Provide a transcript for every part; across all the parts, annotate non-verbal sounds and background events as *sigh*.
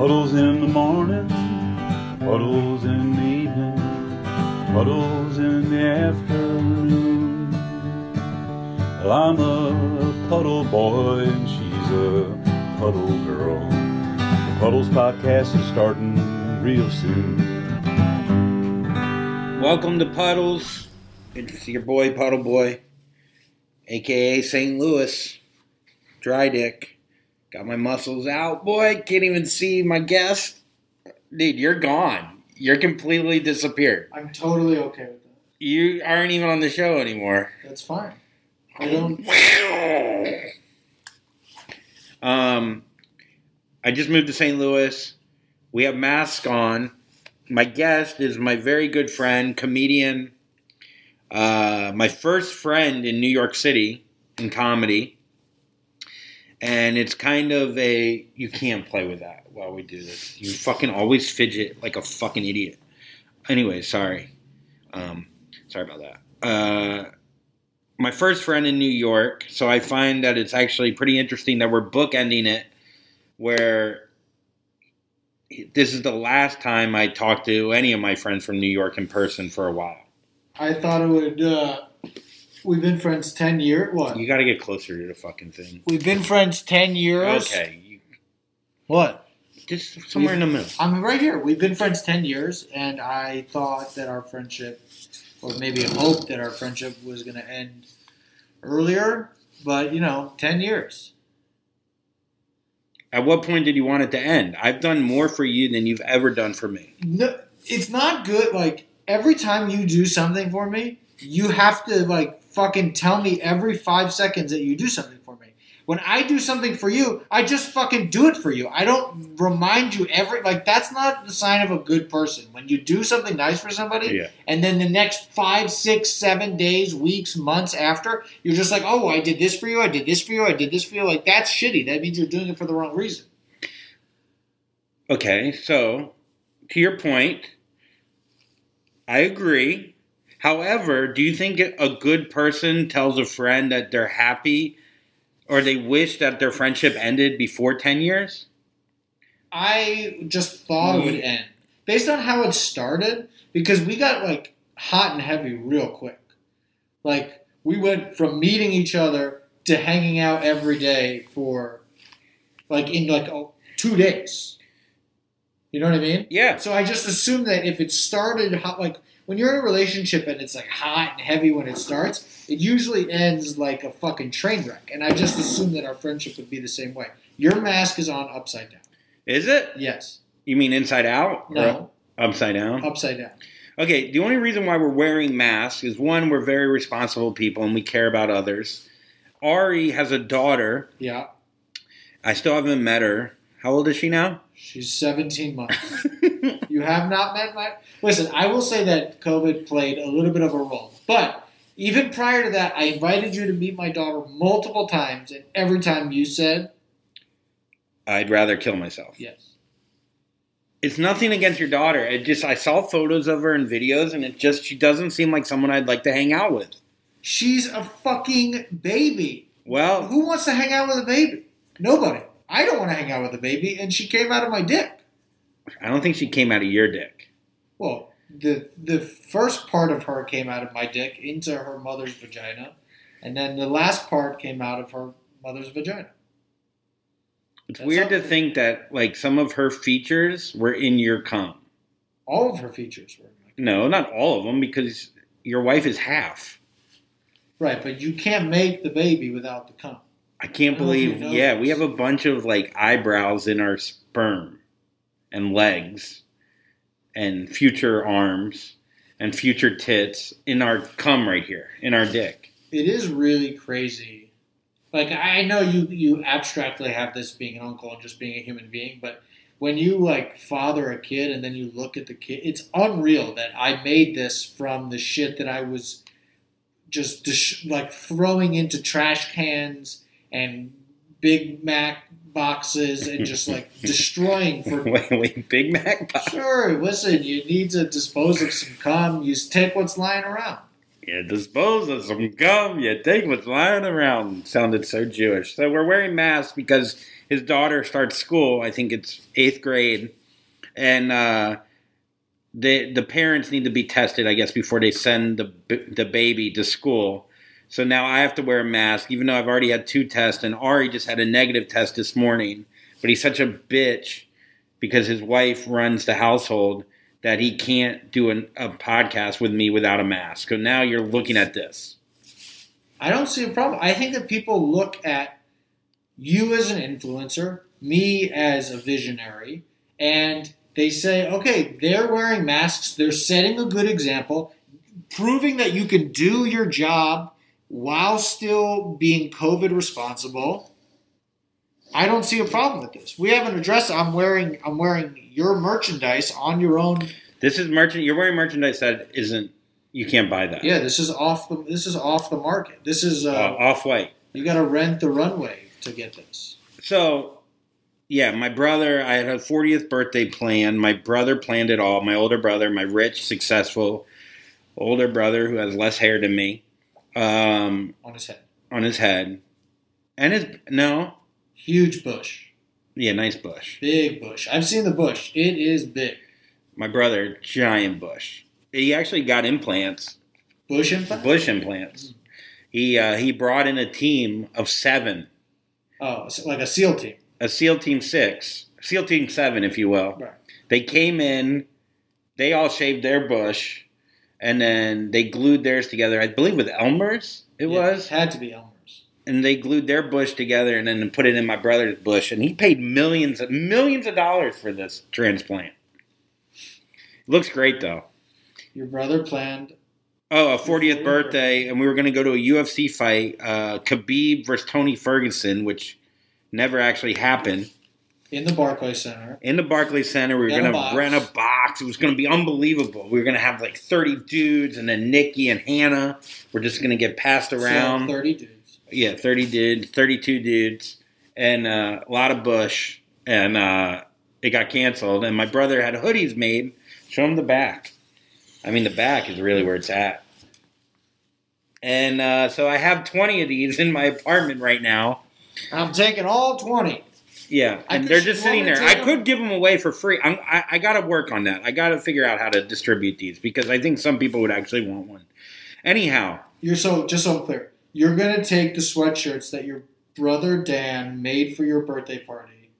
Puddles in the morning, puddles in the evening, puddles in the afternoon. Well, I'm a puddle boy and she's a puddle girl. The Puddles podcast is starting real soon. Welcome to Puddles. It's your boy Puddle Boy, aka St. Louis. Dry dick. Got my muscles out, boy. Can't even see my guest. Dude, you're gone. You're completely disappeared. I'm totally okay with that. You aren't even on the show anymore. That's fine. I don't. Um, I just moved to St. Louis. We have masks on. My guest is my very good friend, comedian, uh, my first friend in New York City in comedy. And it's kind of a you can't play with that while we do this. You fucking always fidget like a fucking idiot. Anyway, sorry. Um, sorry about that. Uh, my first friend in New York, so I find that it's actually pretty interesting that we're bookending it where this is the last time I talked to any of my friends from New York in person for a while. I thought it would. Uh, we've been friends ten years. What? You got to get closer to the fucking thing. We've been friends ten years. Okay, you, What? just somewhere in the middle. I'm right here. We've been friends ten years, and I thought that our friendship, or maybe hoped that our friendship was going to end earlier. But you know, ten years. At what point did you want it to end? I've done more for you than you've ever done for me. No, it's not good. Like every time you do something for me, you have to like fucking tell me every five seconds that you do something for me. When I do something for you, I just fucking do it for you. I don't remind you every like that's not the sign of a good person. When you do something nice for somebody, Yeah. and then the next five, six, seven days, weeks, months after, you're just like, oh, I did this for you, I did this for you, I did this for you. Like that's shitty. That means you're doing it for the wrong reason. Okay, so to your point, I agree. However, do you think a good person tells a friend that they're happy or they wish that their friendship ended before 10 years? I just thought it would mm. end based on how it started because we got like hot and heavy real quick. Like we went from meeting each other to hanging out every day for like in like oh, two days. You know what I mean? Yeah. So I just assumed that if it started hot, like when you're in a relationship and it's like hot and heavy when it starts, it usually ends like a fucking train wreck. And I just assumed that our friendship would be the same way. Your mask is on upside down. Is it? Yes. You mean inside out? or No. Upside down? Upside down. Okay, the only reason why we're wearing masks is one, we're very responsible people and we care about others. Ahri has a daughter. Yeah. I still haven't met her. How old is she now? She's 17 months. you have not met my. Listen, I will say that COVID played a little bit of a role. But even prior to that, I invited you to meet my daughter multiple times, and every time you said I'd rather kill myself. yes. It's nothing against your daughter. It just I saw photos of her and videos and it just she doesn't seem like someone I'd like to hang out with. She's a fucking baby. Well, Who wants to hang out with a baby? Nobody. I don't want to hang out with a baby, and she came out of my dick. I don't think she came out of your dick. Well, the the first part of her came out of my dick into her mother's vagina, and then the last part came out of her mother's vagina. It's That's weird to think that like some of her features were in your cum. All of her features were No, not all of them because your wife is half. right, but you can't make the baby without the cum. I can't I don't know if you believe. know Yeah, we have a bunch of like eyebrows in our sperm and legs and future arms and future tits in our cum right here in our dick. It is really crazy. Like I know you you abstractly have this being an uncle and just being a human being, but when you like father a kid and then you look at the kid, it's unreal that I made this from the shit that I was just dis- like throwing into trash cans and Big Mac boxes and just like *laughs* destroying for wait, wait, Big Mac. pop- Sure, listen, you need to dispose of some cum. You take what's lying around. You dispose of some gum, you take what's lying around. Sounded so Jewish. So we're wearing masks because his daughter starts school. I think it's eighth grade, and uh, the the parents need to be tested. I guess before they send the the baby to school. So now I have to wear a mask, even though I've already had two tests, and Ahri just had a negative test this morning. But he's such a bitch because his wife runs the household that he can't do an, a podcast with me without a mask. So now you're looking at this. I don't see a problem. I think that people look at you as an influencer, me as a visionary, and they say, okay, they're wearing masks, they're setting a good example, proving that you can do your job while still being COVID responsible. I don't see a problem with this. We haven't addressed. I'm wearing. I'm wearing your merchandise on your own. This is merchant. You're wearing merchandise that isn't. You can't buy that. Yeah, this is off the. This is off the market. This is. Uh, Uh, off white. you got to rent the runway to get this. So, yeah, my brother. I had a 40th birthday plan. My brother planned it all. My older brother, my rich, successful older brother who has less hair than me, um, on his head. on his head, and his no, Huge bush. yeah, nice bush. Big bush. I've seen the bush. It is big. My brother, giant bush. He actually got implants, Bush implant? bush implants. He uh, he brought in a team of seven, Oh, it's like a SEAL team. a SEAL Team Six, SEAL Team Seven, if you will. Right. They came in, they all shaved their bush, and then they glued theirs together. I believe with Elmer's it Yeah, was, Had to be Elmer's. and they glued their bush together and then put it in my brother's bush, and he paid millions, millions of dollars for this transplant. Looks great though. Your brother planned. Oh, a 40th birthday, and we were going to go to a UFC fight, uh, Khabib versus Tony Ferguson, which never actually happened. In the Barclays Center. In the Barclays Center, we were going to rent a box. It was going to be unbelievable. We were going to have like 30 dudes, and then Nikki and Hannah were just going to get passed around. So 30 dudes. yeah, 30 dudes, 32 dudes, and uh, a lot of Bush, and uh, it got canceled. And my brother had hoodies made. Show him the back. I mean, the back is really where it's at. And uh, so I have 20 of these in my apartment right now. I'm taking all 20. Yeah, and they're just sitting there. I could give them away for free. I'm, I, I got to work on that. I got to figure out how to distribute these because I think some people would actually want one. Anyhow, You're so just so clear. You're gonna take the sweatshirts that your brother Dan made for your birthday party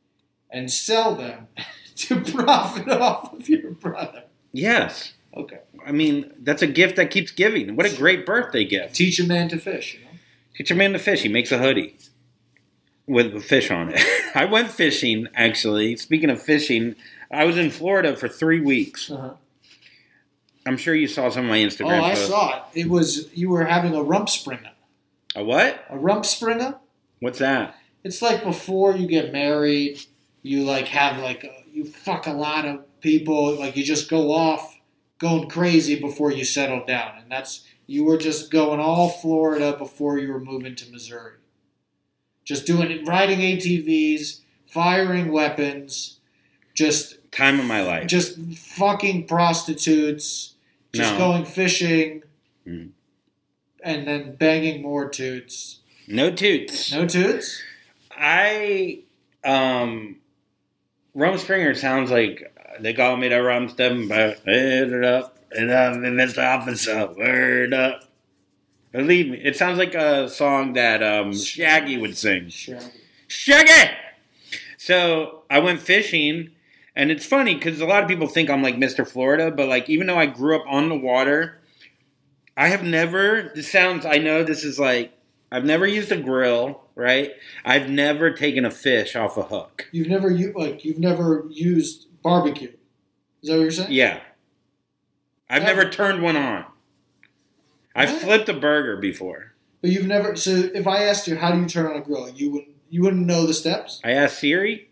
and sell them *laughs* to profit off of your brother. yes. Okay. I mean, that's a gift that keeps giving. What a great birthday gift. Teach a man to fish, you know? Teach a man to fish. He makes a hoodie with a fish on it. *laughs* I went fishing, actually. Speaking of fishing, I was in Florida for three weeks. Uh-huh. I'm sure you saw some of my Instagram. Oh, I posts. saw it. It was you were having a rumspringa. A what? A rumspringa? What's that? It's like before you get married, you like have like a, you fuck a lot of people, like you just go off going crazy before you settle down, and that's you were just going all Florida before you were moving to Missouri, just doing it, riding ATVs, firing weapons, just Time of my life. just fucking prostitutes, just No. going fishing, Mm. and then banging more toots. No toots. No toots. I um Rumspringa sounds like they call me the Rum Stimmer. Head it up and I'm Mr. Officer. Word up. Believe me, it sounds like a song that um, Shaggy would sing. Sure. Shaggy. So I went fishing, and it's funny because a lot of people think I'm like Mr. Florida, but like even though I grew up on the water, I have never. This sounds. I know this is like I've never used a grill, right? I've never taken a fish off a hook. You've never u- like you've never used barbecue. Is that what you're saying? Yeah, I've never turned one on. I've flipped a burger before. But you've never. So if I asked you how do you turn on a grill, you wouldn't. You wouldn't know the steps. I asked Siri.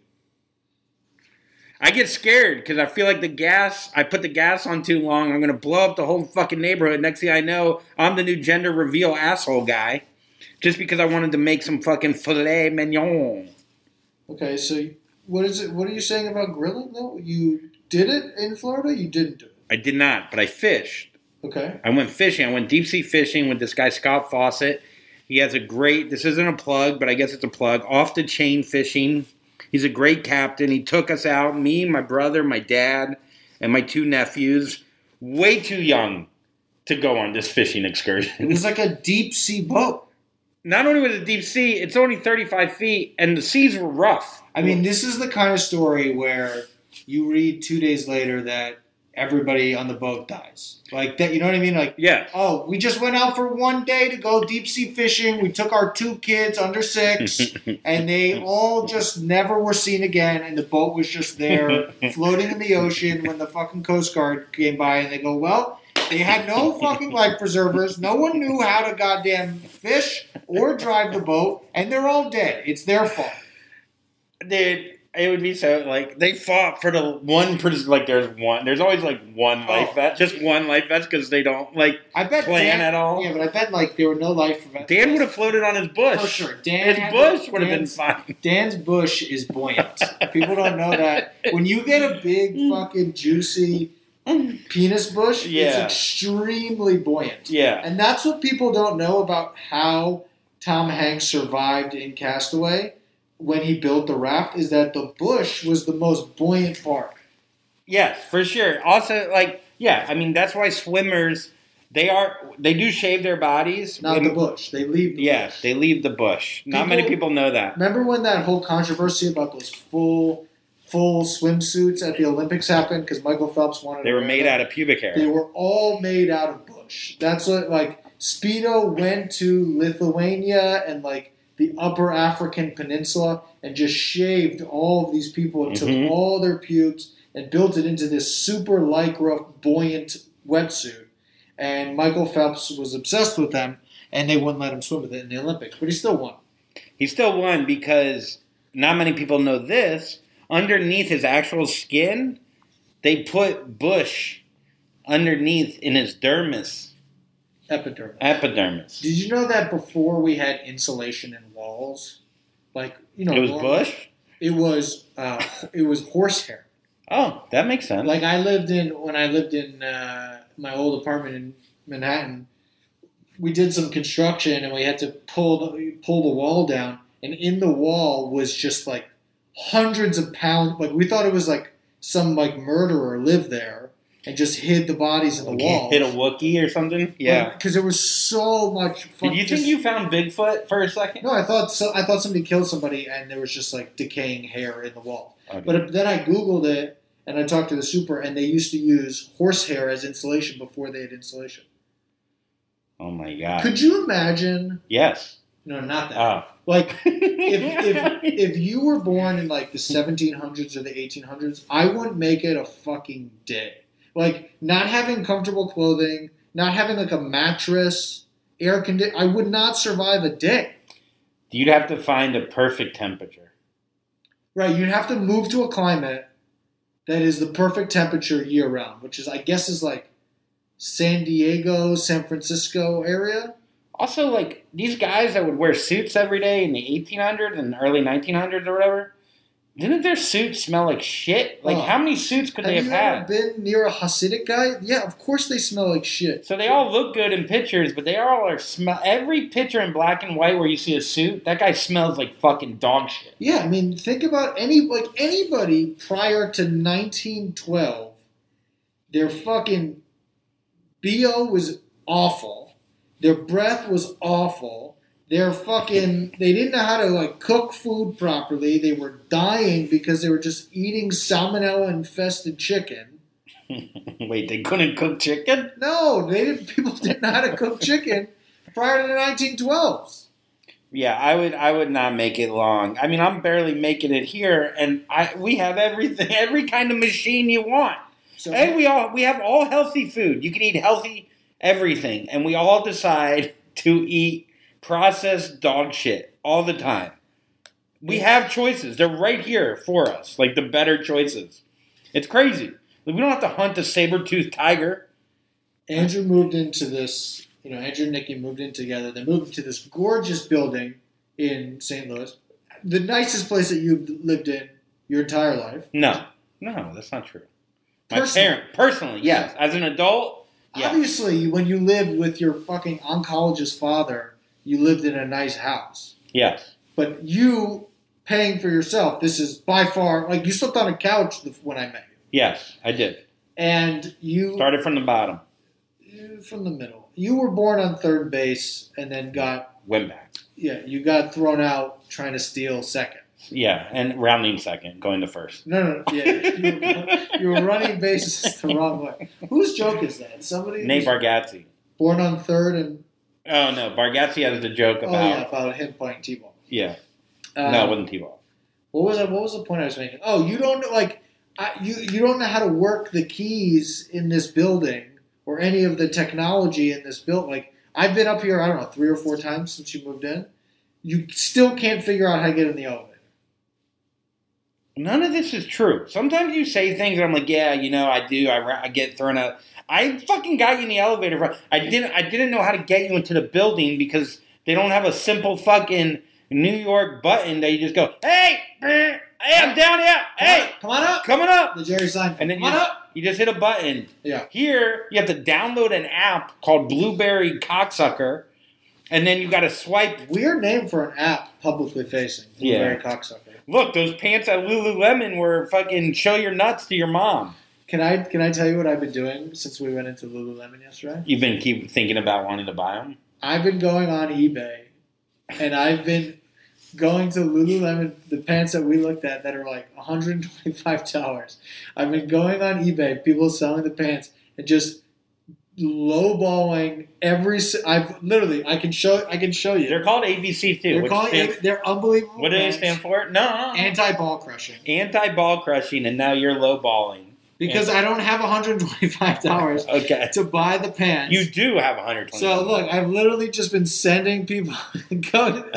I get scared because I feel like the gas, I put the gas on too long. I'm going to blow up the whole fucking neighborhood. Next thing I know, I'm the new gender reveal asshole guy just because I wanted to make some fucking filet mignon. Okay, so what is it? What are you saying about grilling though? You did it in Florida. You didn't do it. I did not, but I fished. Okay. I went fishing. I went deep sea fishing with this guy Scott Fawcett. He has a great. This isn't a plug, but I guess it's a plug. Off the chain fishing. He's a great captain. He took us out. Me, my brother, my dad, and my two nephews. Way too young to go on this fishing excursion. It was like a deep sea boat. Not only was it deep sea, it's only 35 feet, and the seas were rough. I mean, this is the kind of story where you read two days later that everybody on the boat dies. Like that, you know what I mean? Like, Yeah. oh, we just went out for one day to go deep sea fishing. We took our two kids under six, *laughs* and they all just never were seen again. And the boat was just there, *laughs* floating in the ocean when the fucking Coast Guard came by, and they go, well. They had no *laughs* fucking life preservers. No one knew how to goddamn fish or drive the boat, and they're all dead. It's their fault. Dude, it would be so like they fought for the one. Like there's one. There's always like one oh. life Oh. vest, just one life vest because they don't like I bet plan Dan, at all. Yeah, but I bet like there were no life for Dan would have floated on his bush. for sure. Dan His bush would have been fine. *laughs* Dan's bush is buoyant. People don't know that when you get a big *laughs* fucking juicy penis bush, it's extremely buoyant. Yeah. And that's what people don't know about how Tom Hanks survived in Castaway when he built the raft is that the bush was the most buoyant part. Yes, for sure. Also, like, yeah, I mean that's why swimmers they are they do shave their bodies. Not the bush. They leave the Yes, bush. they leave the bush. Not many People- people know that. Remember when that whole controversy about those full full swimsuits at the Olympics happened because Michael Phelps wanted They were made them? out of pubic hair. They were all made out of bush. That's what like Speedo went to Lithuania and like the upper African peninsula and just shaved all of these people and Mhm. took all their pubes and built it into this super lycra buoyant wetsuit. And Michael Phelps was obsessed with them and they wouldn't let him swim with it in the Olympics, but he still won. He still won because not many people know this. Underneath his actual skin, they put bush underneath in his dermis, Epidermis. epidermis. Did you know that before we had insulation in walls, like you know, It was normal- bush. It was uh, it was horsehair. Oh, that makes sense. Like I lived in when I lived in uh, my old apartment in Manhattan. We did some construction and we had to pull the, pull the wall down, and in the wall was just like hundreds of pounds. Like we thought it was like some like murderer lived there and just hid the bodies in the Like, wall. hit a Wookiee or something. Yeah. because there was so much. Did you think you found Bigfoot for a second? No, I thought so. I thought somebody killed somebody, and there was just like decaying hair in the wall. Okay. But uh, then I googled it, and I talked to the super, and they used to use horsehair as insulation before they had insulation. oh my god. Could you imagine? yes. No, not that. Oh. Like *laughs* if if if you were born in like the 1700s or the 1800s, I wouldn't make it a fucking day. Like not having comfortable clothing, not having like a mattress, air condi I would not survive a day. You'd have to find a perfect temperature. Right, you'd have to move to a climate that is the perfect temperature year round, which is I guess is like San Diego, San Francisco area. Also, like these guys that would wear suits every day in the 1800s and early 1900s or whatever, didn't their suits smell like shit? Like, how many suits could Have they have had? ever been near a Hasidic guy? Yeah, of course they smell like shit. So they all look good in pictures, but they all are smell. Every picture in black and white where you see a suit, that guy smells like fucking dog shit. Yeah, I mean, think about any like anybody prior to 1912. Their fucking bo was awful. Their breath was awful. Their fucking they didn't know how to like cook food properly. They were dying because they were just eating salmonella infested chicken. *laughs* Wait, they couldn't cook chicken? No, they didn't. *laughs* People didn't know how to cook chicken prior to the 1912s. Yeah, I would. I would not make it long. I mean, I'm barely making it here, and I we have everything, *laughs* every kind of machine you want. So And we all we have all healthy food. You can eat healthy everything, and we all decide to eat processed dog shit all the time. We have choices. They're right here for us, like the better choices. It's crazy. Like, we don't have to hunt a saber-toothed tiger. Andrew moved into this, you know, Andrew and Nikki moved in together. They moved into this gorgeous building in St. Louis. The nicest place that you've lived in your entire life. No, no, that's not true. My Personally. parent, personally, yes. As an adult, Yeah. Obviously, when you lived with your fucking oncologist father, you lived in a nice house. Yes. But you paying for yourself, this is by far like you slept on a couch when I met you, Yes, I did. and you Started from the bottom, from the middle. You were born on third base, and then got went back. yeah, you got thrown out trying to steal second. Yeah, and rounding second, going to first. No, no, no yeah, you were, running bases the wrong way. Whose joke is that? Somebody Nate Bargatze. born on third, and Oh no, Bargatze has the joke oh yeah, about about him playing t-ball. yeah. Um, no, it wasn't T-ball. What was that? What was the point I was making? Oh, you don't know, like I, you you don't know how to work the keys in this building or any of the technology in this building. Like I've been up here, I don't know, three or four times since you moved in. You still can't figure out how to get in the elevator. None of this is true. Sometimes you say things, and I'm like, yeah, you know, I do. I, I get thrown out. I fucking got you in the elevator. I didn't. I didn't know how to get you into the building because they don't have a simple fucking New York button that you just go, hey, hey, I'm down here. Hey, come on up. coming up. The Jerry Seinfeld. And then come on you- up. You just hit a button. Yeah. Here, you have to download an app called Blueberry Cocksucker, and then you got to swipe. Weird name for an app publicly facing. Yeah. Very cocksucker. Look, those pants at Lululemon were fucking show your nuts to your mom. Can I can I tell you what I've been doing since we went into Lululemon yesterday? You've been keep thinking about wanting to buy them. I've been going on eBay, and I've been going to Lululemon. The pants that we looked at that are like one hundred and twenty five dollars. I've been going on eBay, people selling the pants, and just lowballing every. I've literally I can show I can show you. They're called ABC too. They're calling stands- they're unbelievable. what do they stand for? No, Anti ball crushing. anti ball crushing, and now you're low Because I don't have one hundred and twenty five dollars *laughs* Okay, to buy the pants. you do have 120. So look, I've literally just been sending people *laughs* go *laughs*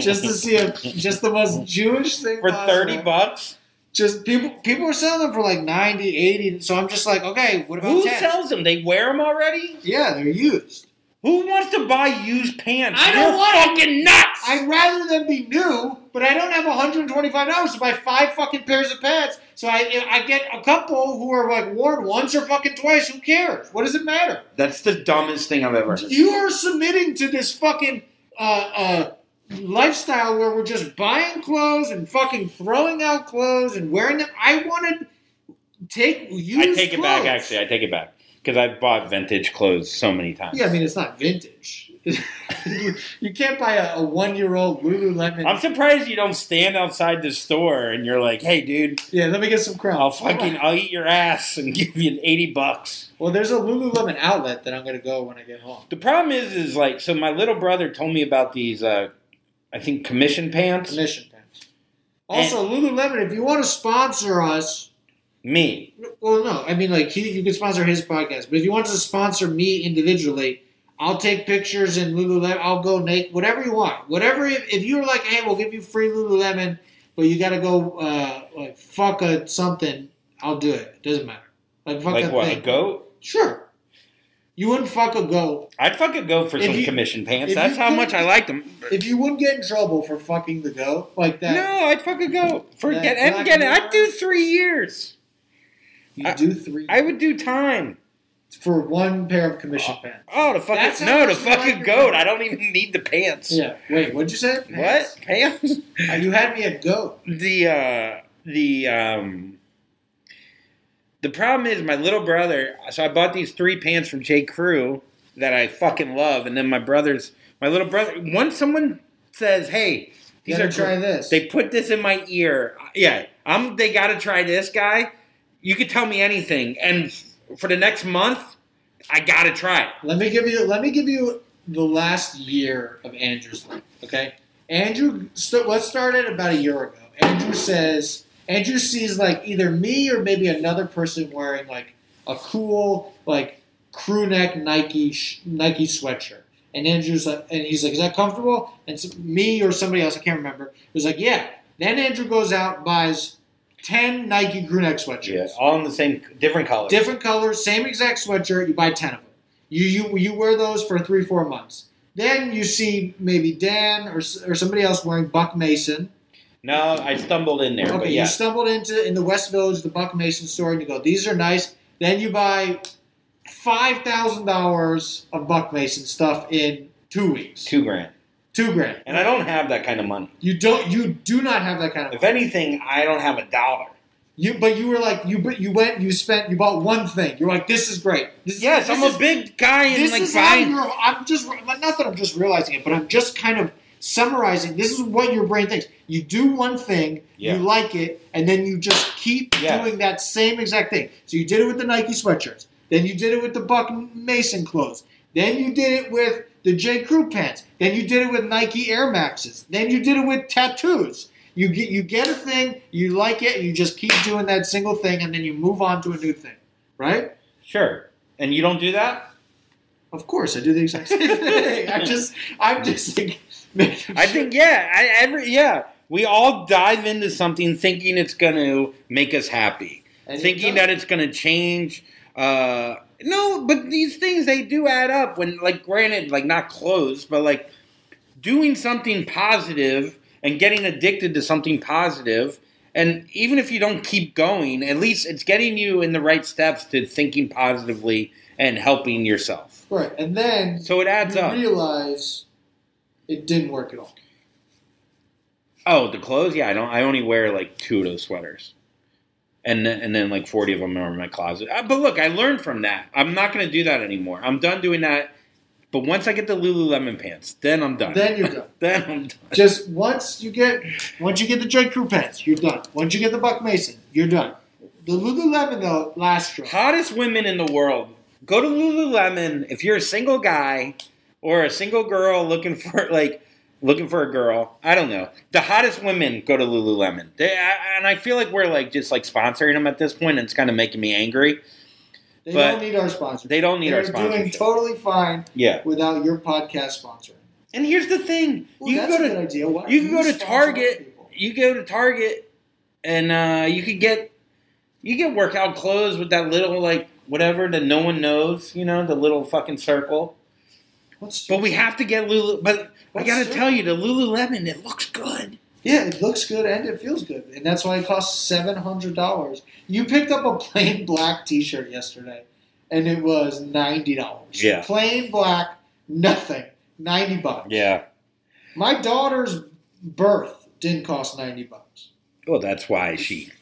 just to see if just the most Jewish thing for possible. 30 bucks. Just people people are selling them for like 90, 80. So I'm just like, okay, what about Who 10? sells them? They wear them already. Yeah, they're used. Who wants to buy used pants? I don't You're want it. fucking nuts. I'd rather them be new, but I don't have $125 to buy five fucking pairs of pants. So I I get a couple who are like worn once or fucking twice. Who cares? What does it matter? That's the dumbest thing I've ever heard. You are submitting to this fucking uh, uh, lifestyle where we're just buying clothes and fucking throwing out clothes and wearing them. I want to take used I take it back. Actually, I take it back because I've bought vintage clothes so many times. Yeah, I mean it's not vintage. *laughs* you can't buy a, a one-year-old Lululemon. I'm surprised you don't stand outside the store and you're like, "Hey, dude, yeah, let me get some crowns. I'll fucking I'll eat your ass and *laughs* give you 80 bucks." Well, there's a Lululemon outlet that I'm going to go when I get home. The problem is, is like, so my little brother told me about these, uh, I think commission pants. Commission pants. Also, Lululemon, if you want to sponsor us, Me, Well, no, I mean, like he, you can sponsor his podcast, but if you want to sponsor me individually, I'll take pictures in Lululemon. I'll go naked, whatever you want, whatever. If, if you're like, hey, we'll give you free Lululemon, but you got to go uh, like fuck a something, I'll do it. Doesn't matter. Like fuck like a what? thing. A goat? Sure. You wouldn't fuck a goat I'd fuck a goat for If some you- commission pants. That's how could- much I like them. if you wouldn't get in trouble for fucking the goat like that. No, I'd fuck a goat. Forget That and get it. I'd do three years. You I- do three I would do time. for one pair of commission pants. Oh, the fuck That's No, the much you fuck a goat. goat. I don't even need the pants. Yeah. Wait, what'd you say? What pants? *laughs* Uh, You had me at goat. the uh the um the problem is my little brother so i bought these three pants from j crew that i fucking love and then my brother's my little brother once someone says hey these gotta are try great," this. they put this in my ear yeah i'm they gotta try this guy you could tell me anything and for the next month i gotta try it Let me give you. Let me give you the last year of Andrew's life. Okay, Andrew. St- let's start it about a year ago. Andrew says. Andrew sees like either me or maybe another person wearing like a cool like crew neck Nike sh- Nike sweatshirt. And Andrew's like, and he's like, "Is that comfortable?" And so, me or somebody else, I can't remember, was like, "Yeah." Then Andrew goes out buys ten Nike crew neck sweatshirts. yeah all in the same different colors Different colors, same exact sweatshirt. You buy ten of them. You you you wear those for three four months. Then you see maybe Dan or or somebody else wearing Buck Mason. no i stumbled in there Okay, but you stumbled into in the West Village the Buck Mason store and you go, these are nice. Then you buy five thousand dollars of Buck Mason stuff in two weeks. Two grand. Two grand. And I don't have that kind of money. You don't. You do not have that kind of. If anything, I don't have a dollar. You, but you were like you. but You went. You spent. You bought one thing. You're like, this is great. This, Yes, this I'm is, a big guy and This like is how buying. you're. I'm just. Not that I'm just realizing it, but I'm just kind of summarizing. This is what your brain thinks. You do one thing, Yeah. you like it, and then you just keep Yes. doing that same exact thing. So you did it with the Nike sweatshirts. Then you did it with the Buck Mason clothes. Then you did it with the J. Crew pants. Then you did it with Nike Air Maxes. Then you did it with tattoos. You get you get a thing, you like it, and you just keep doing that single thing, and then you move on to a new thing, right? Sure. And you don't do that? Of course, I do the exact same *laughs* thing. I just, I'm just like, I think yeah, I, every yeah. We all dive into something thinking it's going to make us happy, And thinking does. that it's going to change. Uh, no, but these things they do add up. When like, granted, like not clothes, but like doing something positive and getting addicted to something positive, and even if you don't keep going, at least it's getting you in the right steps to thinking positively and helping yourself. right, and then So it adds you up. realize it didn't work at all. Oh, the clothes? Yeah, I don't. I only wear like two of those sweaters, and then, and then like forty of them are in my closet. Uh, but look, I learned from that. I'm not going to do that anymore. I'm done doing that. But once I get the Lululemon pants, then I'm done. Then you're done. *laughs* then I'm done. Just once you get, once you get the J. Crew pants, you're done. Once you get the Buck Mason, you're done. The Lululemon though, last straw. Hottest women in the world. Go to Lululemon if you're a single guy or a single girl looking for like looking for a girl. I don't know. The hottest women go to Lululemon. They, I, and I feel like we're like just like sponsoring them at this point, and it's kind of making me angry. They but don't need our sponsor. They don't need They're our doing totally fine Yeah. without your podcast sponsoring. And here's the thing: Ooh, you that's can a go good to you can go to Target. you go to Target, and uh, you could get you get workout clothes with that little like whatever that no one knows. You know, the little fucking circle. What's But we have to get Lulu. But I gotta circle? tell you, the Lululemon it looks good. Yeah, it looks good and it feels good, and that's why it costs seven hundred dollars. You picked up a plain *laughs* black T-shirt yesterday, and it was ninety dollars. Yeah. plain black, nothing, ninety bucks. Yeah. my daughter's birth didn't cost ninety bucks. Well, that's why she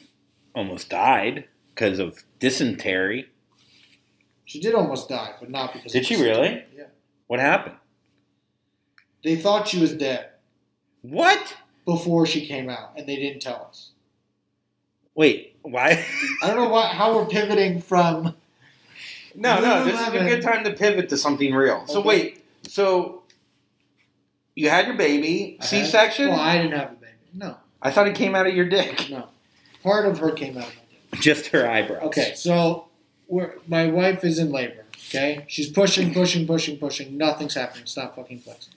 almost died because of dysentery. She did almost die, but not because. Did of she this. really? Yeah, What happened? They thought she was dead What? before she came out, and they didn't tell us. Wait, why? I don't know why, how we're pivoting from. No, no, this is a good time to pivot to something real. So Okay. wait, so you had your baby, I had- C section? Well, I didn't have a baby. No, I thought it came out of your dick. no. Part of her came out of my dick. Just her eyebrows. Okay, so we're, my wife is in labor. Okay, she's pushing, pushing, pushing, pushing. Nothing's happening. Stop fucking flexing.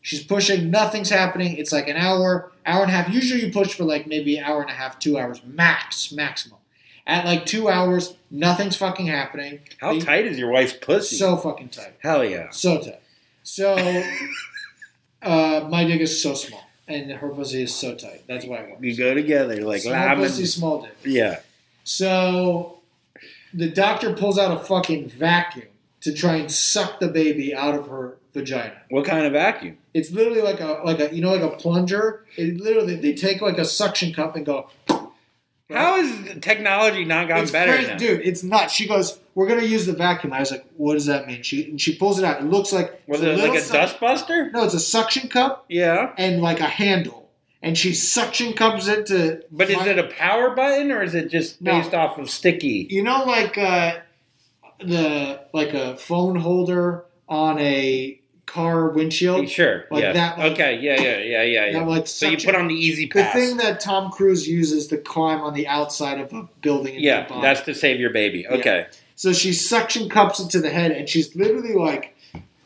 She's pushing. Nothing's happening. It's like an hour, hour and a half. Usually, you push for like maybe an hour and a half, two hours max, maximum. At like two hours, nothing's fucking happening. How They- tight is your wife's pussy? So fucking tight. Hell yeah. So tight. So *laughs* uh, my dick is so small, and her pussy is so tight. That's why it works. You go together like small lemon. pussy, small dick. Yeah. So the doctor pulls out a fucking vacuum to try and suck the baby out of her vagina. What kind of vacuum? It's literally like a like a you know like a plunger. It literally they take like a suction cup and go. How has technology not gotten It's better crazy, dude. It's nuts. She goes, "We're gonna use the vacuum." I was like, "What does that mean?" She and she pulls it out. It looks like Was it like a suc- dust buster? No, it's a suction cup Yeah. and like a handle, and she suction cups it to. But is it a power button or is it just No. based off of sticky? You know, like uh, the like a phone holder on a car windshield. Sure. Like yeah. that, like- okay. Yeah. Yeah. Yeah. Yeah. yeah. That, like, so you put on the easy the thing that Tom Cruise uses to climb on the outside of a building. Yeah, that's to save your baby. Okay. so she suction cups into the head, and she's literally like,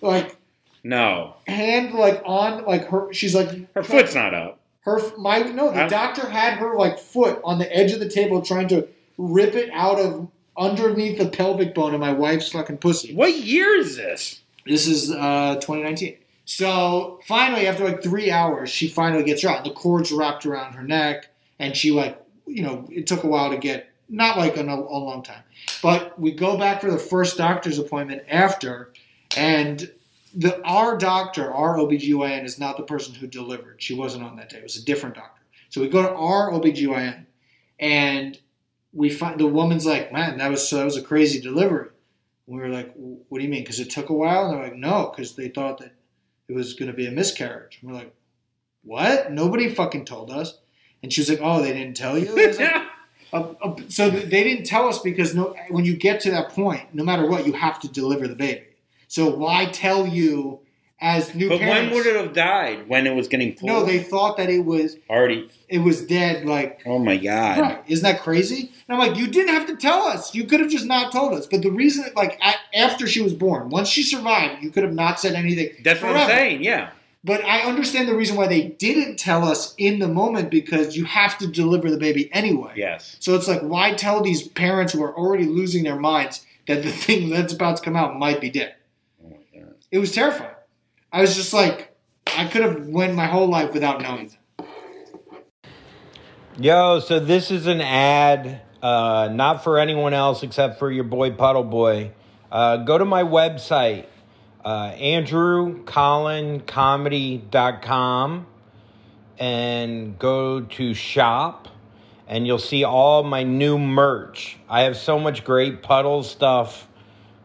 like No, hand like on like her. She's like her foot's not up. Her my no, the I'm- doctor had her like foot on the edge of the table trying to rip it out of underneath the pelvic bone of my wife's fucking pussy. What year is this? This is uh 2019. So finally, after like three hours, she finally gets her out. The cord's wrapped around her neck, and she like you know it took a while to get not like a, a long time. But we go back for the first doctor's appointment after, and the our doctor, our OBGYN, is not the person who delivered. She wasn't on that day. It was a different doctor. So we go to our OBGYN, and we find the woman's like, "Man, that was that was a crazy delivery." We were like, "What do you mean? Because it took a while?" And they're like, "No, because they thought that it was going to be a miscarriage." And we're like, "What? Nobody fucking told us." And she was like, "Oh, they didn't tell you." Was like, *laughs* uh, uh, so they didn't tell us because no, when you get to that point, no matter what, you have to deliver the baby. So why tell you as new But parents? when would it have died? When it was getting pulled? no, they thought that it was already. it was dead. Like Oh my god! Right. Isn't that crazy? And I'm like, you didn't have to tell us. You could have just not told us. But the reason, like, after she was born, once she survived, you could have not said anything. That's what I'm saying. Yeah. But I understand the reason why they didn't tell us in the moment because you have to deliver the baby anyway. Yes. So it's like, why tell these parents who are already losing their minds that the *laughs* thing that's about to come out might be dead? Oh my god. It was terrifying. I was just like, I could have went my whole life without knowing that. Yo, so this is an ad, uh, not for anyone else except for your boy Puddle Boy. Uh, go to my website, uh, andrewcollincomedy.com, and go to shop, and you'll see all my new merch. I have so much great puddle stuff.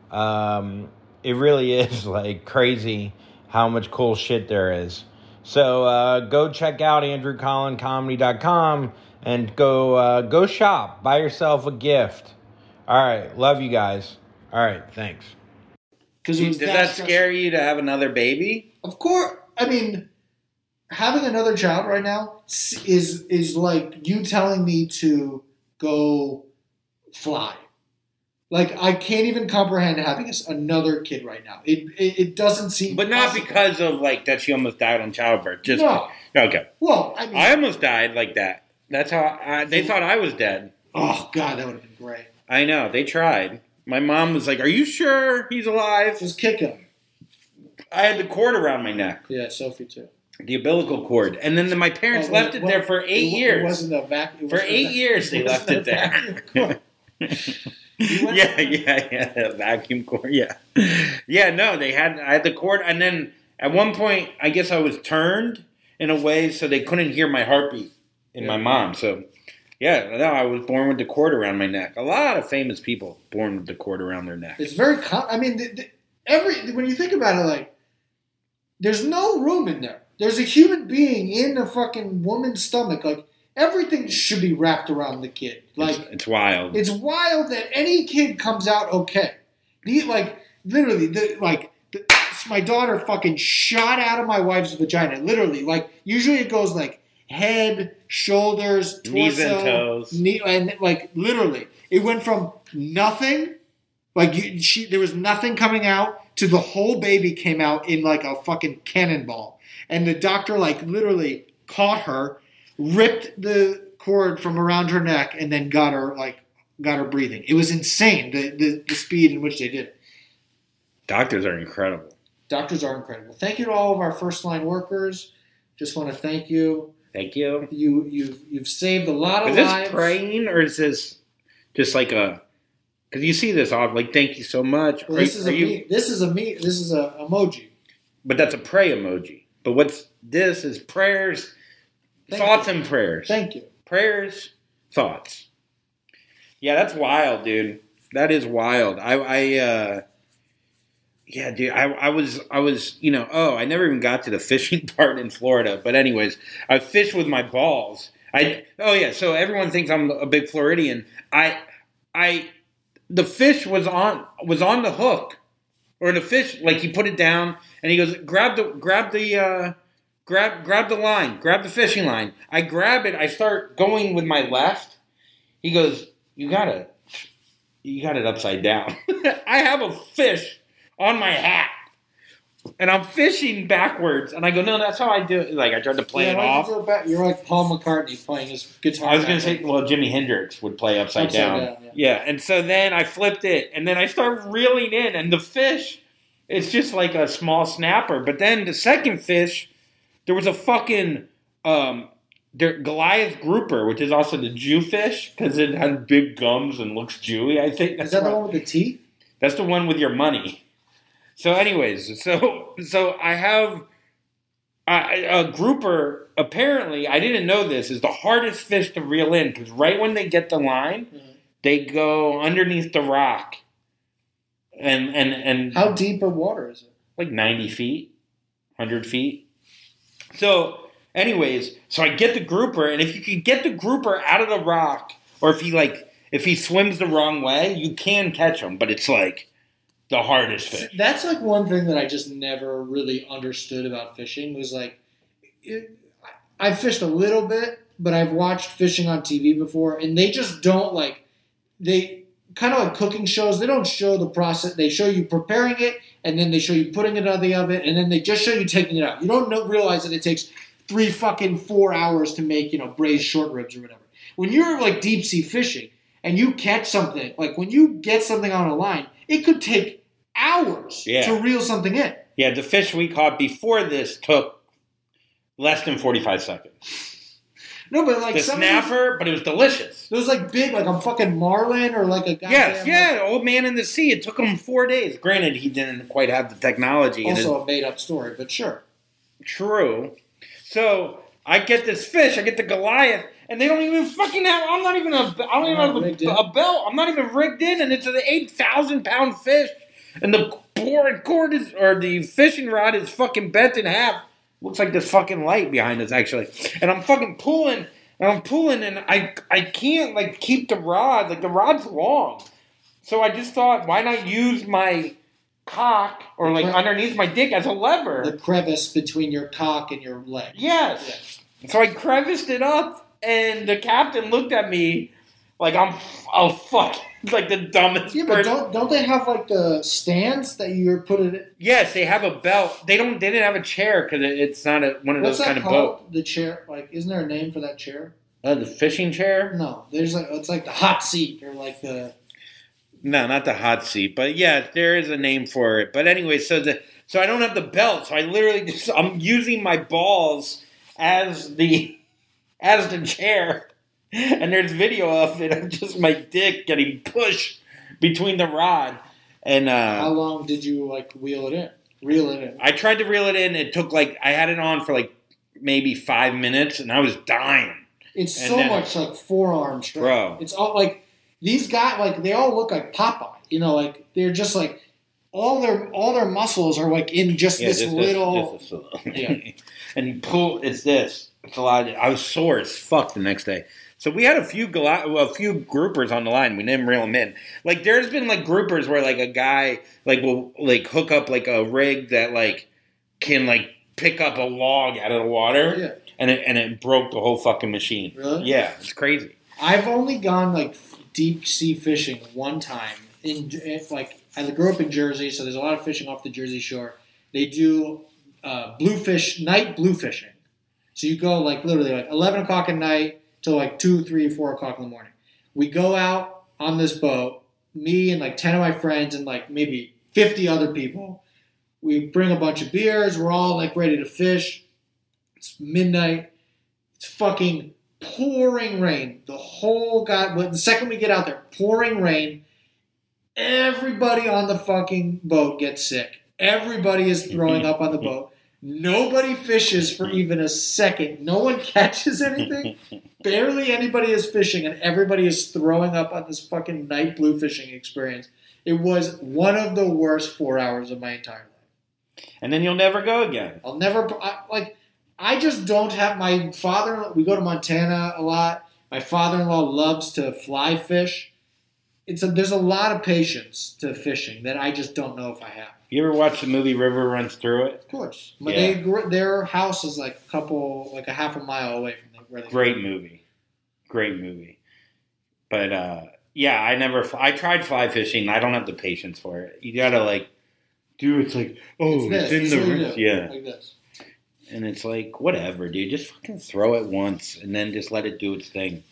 Um, it really *laughs* is like crazy how much cool shit there is. So uh, go check out andrewcollincomedy.com and go uh, go shop. Buy yourself a gift. All right, love you guys. All right, thanks. Because Does that scare you to have another baby? Of course, I mean, having another child right now is is like you telling me to go fly. Like I can't even comprehend having another kid right now. It, it it doesn't seem, But not possible. because of like that she almost died on childbirth. Just no. okay. Well, I mean, I almost died like that. That's how I, they thought I was dead. oh god, that would have been great. I know they tried. My mom was like, "Are you sure he's alive?" Just kick him. I had the cord around my neck, Yeah, Sophie too. the umbilical cord, and then my parents Oh, left it it there for eight it, years. It wasn't a vacuum. For eight years, they left it there. *laughs* *laughs* Yeah, yeah, yeah. Vacuum cord. Yeah, yeah. No, they had. I had the cord, and then at one point, I guess I was turned in a way so they couldn't hear my heartbeat in my mom. So, yeah, no, I was born with the cord around my neck. A lot of famous people born with the cord around their neck. It's very. Com- I mean, the, the, every when you think about it, like there's no room in there. There's a human being in a fucking woman's stomach. Like everything should be wrapped around the kid. Like it's, it's wild. it's wild that any kid comes out okay. The like literally the like. The, my daughter fucking shot out of my wife's vagina. Literally, like usually it goes like head, shoulders, torso, Knees and toes. knee, and like literally, it went from nothing, like you, she, there was nothing coming out, to the whole baby came out in like a fucking cannonball, and the doctor like literally caught her, ripped the cord from around her neck, and then got her like got her breathing. It was insane the the, the speed in which they did it. Doctors are incredible. Doctors are incredible. Thank you to all of our first line workers. Just want to thank you. Thank you. You you've you've saved a lot of Is this lives. praying or is this just like a? Because you see this off like thank you so much. Well, Are- this is are a you- me, this is a me this is a emoji. But that's a pray emoji. But what's this is prayers, Thank thoughts you. and prayers. Thank you. prayers, thoughts. Yeah, that's wild, dude. That is wild. I, I, uh, yeah, dude. I, I was, I was, you know. Oh, I never even got to the *laughs* fishing part in Florida. But anyways, I fished with my balls. I, oh yeah. So everyone thinks I'm a big Floridian. I, I, the fish was on was on the hook, or the fish like he put it down and he goes grab the grab the. uh grab grab the line, grab the fishing line. I grab it. I start going with my left. He goes, "You got it. You got it upside down." *laughs* I have a fish on my hat, and I'm fishing backwards. And I go, "No, that's how I do it." Like I tried to play Yeah, it off. you bad? You're like Paul McCartney playing his guitar. I was gonna say, well, Jimi Hendrix would play upside, Upside down. down, yeah. yeah, and so then I flipped it, and then I start reeling in, and the fish, it's just like a small snapper. But then the second fish, there was a fucking, um, there, Goliath grouper, which is also the Jewfish because it has big gums and looks Jewy. I think Is that the one with the teeth? That's the one with your money. So, anyways, so so I have a, a grouper. Apparently, I didn't know this is the hardest fish to reel in because right when they get the line, Mhm. they go underneath the rock, and and and How deep of water is it? like ninety feet, hundred feet. So, anyways, so I get the grouper, and if you can get the grouper out of the rock, or if he like if he swims the wrong way, you can catch him, but it's like the hardest fish. That's like one thing that I just never really understood about fishing was like, it, I I fished a little bit, but I've watched fishing on TV before, and they just don't like they kind of like cooking shows. They don't show the process. They show you preparing it, and then they show you putting it out of the oven, and then they just show you taking it out. You don't know, realize that it takes three fucking four hours to make you know braised short ribs or whatever. When you're like deep sea fishing and you catch something, like when you get something on a line, it could take hours Yeah. to reel something in. Yeah, the fish we caught before this took less than forty five seconds. No, but like The some of these- snapper, but it was delicious. It was like big, like a fucking marlin or like a goddamn, Yes, like, yeah, old man in the sea. It took him four days. Granted, he didn't quite have the technology. also a made up story, but sure. True. So I get this fish, I get the Goliath, and they don't even fucking have. I'm not even a. I don't even have a, a belt. I'm not even rigged in, and it's an eight thousand pound fish, and the board cord is or the fishing rod is fucking bent in half. Looks like this fucking light behind us actually, and I'm fucking pulling, and I'm pulling, and I I can't like keep the rod. Like the rod's long, so I just thought, why not use my cock or like underneath my dick as a lever? The crevice between your cock and your leg. Yes. So I creviced it up, and the captain looked at me like I'm oh fuck, *laughs* like the dumbest Yeah, but person. don't don't they have like the stands that you're putting it? Yes, they have a belt. They don't. They didn't have a chair because it, it's not a, one of What's those kind of called? boat. The chair? Like, isn't there a name for that chair? Uh, the fishing chair? No, there's like it's like the hot seat or like the No, not the hot seat. But yeah, there is a name for it. But anyway, so the so I don't have the belt. So I literally just I'm using my balls as the *laughs* as the chair. *laughs* And there's video of it of just my dick getting pushed between the rod. And how uh, long did you like wheel it in? Reel it in. I tried to reel it in. It took like I had it on for like maybe five minutes, and I was dying. It's And so then- much like forearm strength. Bro. It's all like these guys like they all look like Popeye. You know, like they're just like all their all their muscles are like in just this just little. this- Yeah. *laughs* and you pull. It's this. It's a lot. I was sore as fuck the next day. So we had a few a few groupers on the line. We didn't reel them in. Like there's been like groupers where like a guy like will like hook up like a rig that like can like pick up a log out of the water, yeah. and it and it broke the whole fucking machine. Really? Yeah, it's crazy. I've only gone like deep sea fishing one time. In like I grew up in Jersey, so there's a lot of fishing off the Jersey Shore. They do uh, bluefish night blue fishing. So you go like literally like eleven o'clock at night till like two, three, four o'clock in the morning. We go out on this boat, me and like ten of my friends and like maybe fifty other people. We bring a bunch of beers. We're all like ready to fish. It's midnight. It's fucking pouring rain. The whole god. The second we get out there, pouring rain. Everybody on the fucking boat gets sick. Everybody is throwing up on the boat. Nobody fishes for even a second. No one *laughs* catches anything. Barely anybody is fishing, and everybody is throwing up on this fucking night blue fishing experience. It was one of the worst four hours of my entire life. And then you'll never go again. I'll never I, like. I just don't have my father. We go to Montana a lot. My father-in-law loves to fly fish. It's a, there's a lot of patience to fishing that I just don't know if I have. You ever watch the movie River Runs Through It? Of course, but Yeah. they their house is like a couple, like a half a mile away from the, where they Great movie. Great movie. But uh yeah, I never I tried fly fishing. I don't have the patience for it. You gotta like do it's like oh It's it's, in the what you ri- do, yeah. like this. And it's like whatever, dude. Just fucking throw it once and then just let it do its thing.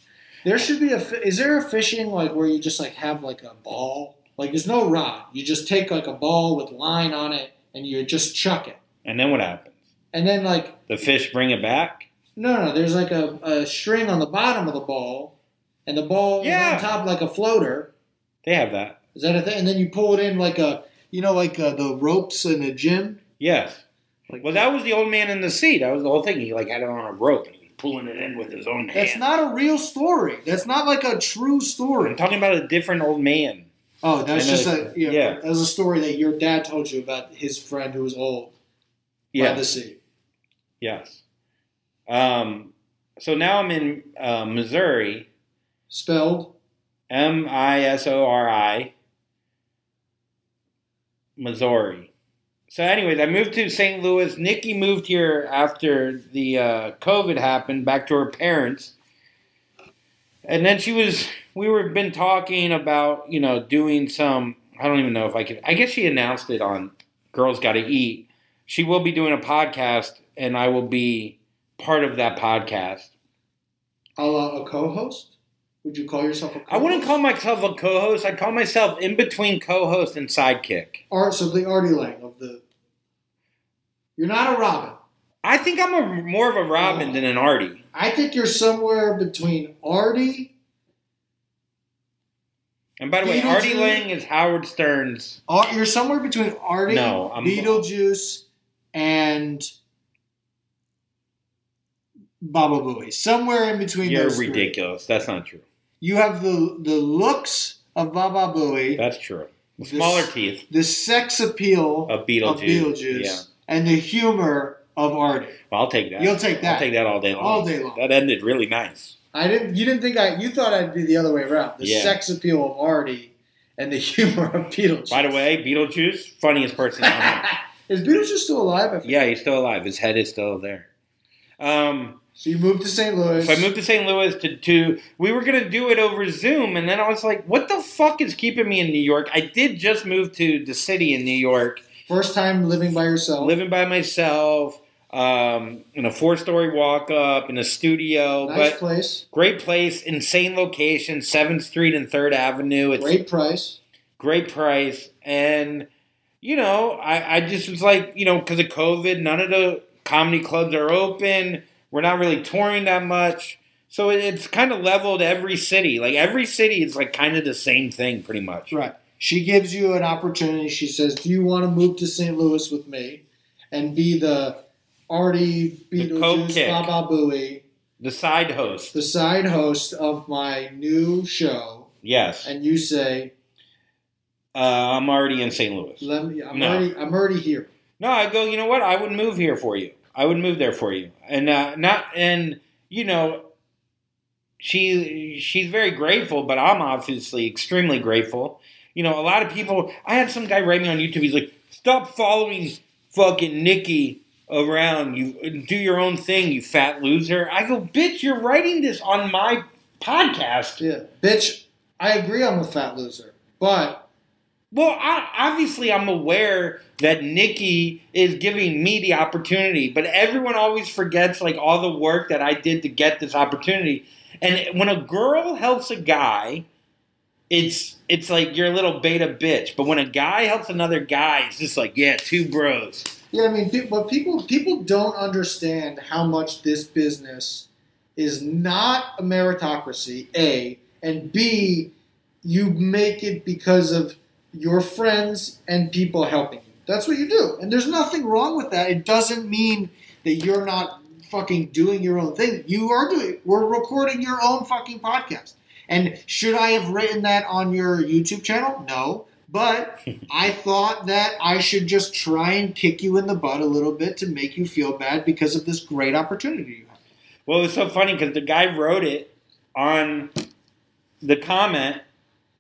There should be a. Is there a fishing like where you just like have like a ball? Like there's no rod. You just take like a ball with line on it and you just chuck it, And then what happens? and then like The fish bring it back? No, no. There's like a, a string on the bottom of the ball, and the ball Yeah. is on top like a floater. They have that. Is that a thing? And then you pull it in like a, you know, like uh, the ropes in a gym. Yes. Like Well, that was the old man in the sea. That was the whole thing. He like had it on a rope and he was pulling it in with his own hand. That's not a real story. That's not like a true story. I'm talking about a different old man. Oh, that's just a it's- yeah, yeah. That was a story that your dad told you about his friend who was old by the sea. Yes. Um. So now I'm in uh, Missouri. Spelled M I S O R I. Missouri. So, anyways, I moved to St. Louis. Nikki moved here after the uh, COVID happened, back to her parents. And then she was, we were been talking about, you know, doing some. I don't even know if I could. I guess she announced it on Girls Got to Eat. She will be doing a podcast, and I will be part of that podcast. a, la- a co-host. Would you call yourself a co-host? I wouldn't call myself a co-host. I'd call myself in between co-host and sidekick. Art the Artie Lange of the. You're not a Robin. I think I'm a more of a Robin oh. than an Artie. I think you're somewhere between Artie. And by the way, Artie Lange is Howard Stern's. Ar- You're somewhere between Artie, No, I'm- Beetlejuice, and Baba Booey. Somewhere in between You're those three. ridiculous. That's not true. You have the the looks of Baba Booey, That's true. This- Smaller teeth the sex appeal of Beetlejuice. of Beetlejuice, Yeah. and the humor of Artie. Well, I'll take that. You'll take that. I'll take that all day long. All day long. That ended really nice. I didn't. You didn't think I. You thought I'd be the other way around. The Yeah. sex appeal of Artie and the *laughs* humor of Beetlejuice. By the way, Beetlejuice, funniest person on *laughs* is Beetlejuice still alive? Yeah, he's still alive. His head is still there. Um, So you moved to St. Louis. So I moved to St. Louis to, to we were gonna do it over Zoom, and then I was like, "What the fuck is keeping me in New York?" I did just move to the city in New York, First time living by yourself. living by myself, um, in a four-story walk-up in a studio, nice but place. great place, insane location, Seventh Street and Third Avenue. It's Great price. great price, and you know, I, I just was like, you know, because of COVID, none of the comedy clubs are open. We're not really touring that much. So it- it's kind of leveled every city. Like every city is like kind of the same thing, pretty much. Right. She gives you an opportunity. She says, "Do you want to move to St. Louis with me and be the Artie The Beetlejuice. Baba Booey, The side host, the side host of my new show?" yes. And you say, Uh, I'm already in St. Louis. "Let me. I'm No. already. I'm already here." No, I go. You know what? I would move here for you. I would move there for you, and uh, not and you know, she she's very grateful, but I'm obviously extremely grateful. You know, a lot of people. I had some guy write me on YouTube. He's like, "Stop following fucking Nikki around. You do your own thing, you fat loser." I go, "Bitch, you're writing this on my podcast." Yeah, bitch. I agree. I'm a fat loser, but Well, I, obviously, I'm aware that Nikki is giving me the opportunity, but everyone always forgets like all the work that I did to get this opportunity. And when a girl helps a guy, it's it's like you're a little beta bitch. But when a guy helps another guy, it's just like yeah, two bros. Yeah, I mean, but people people don't understand how much this business is not a meritocracy. A and B, you make it because of your friends and people helping you. That's what you do, and there's nothing wrong with that. It doesn't mean that you're not fucking doing your own thing. You are doing. We're recording your own fucking podcast. And should I have written that on your YouTube channel? No. But *laughs* I thought that I should just try and kick you in the butt a little bit to make you feel bad because of this great opportunity you have. Well, it was so funny because the guy wrote it on the comment,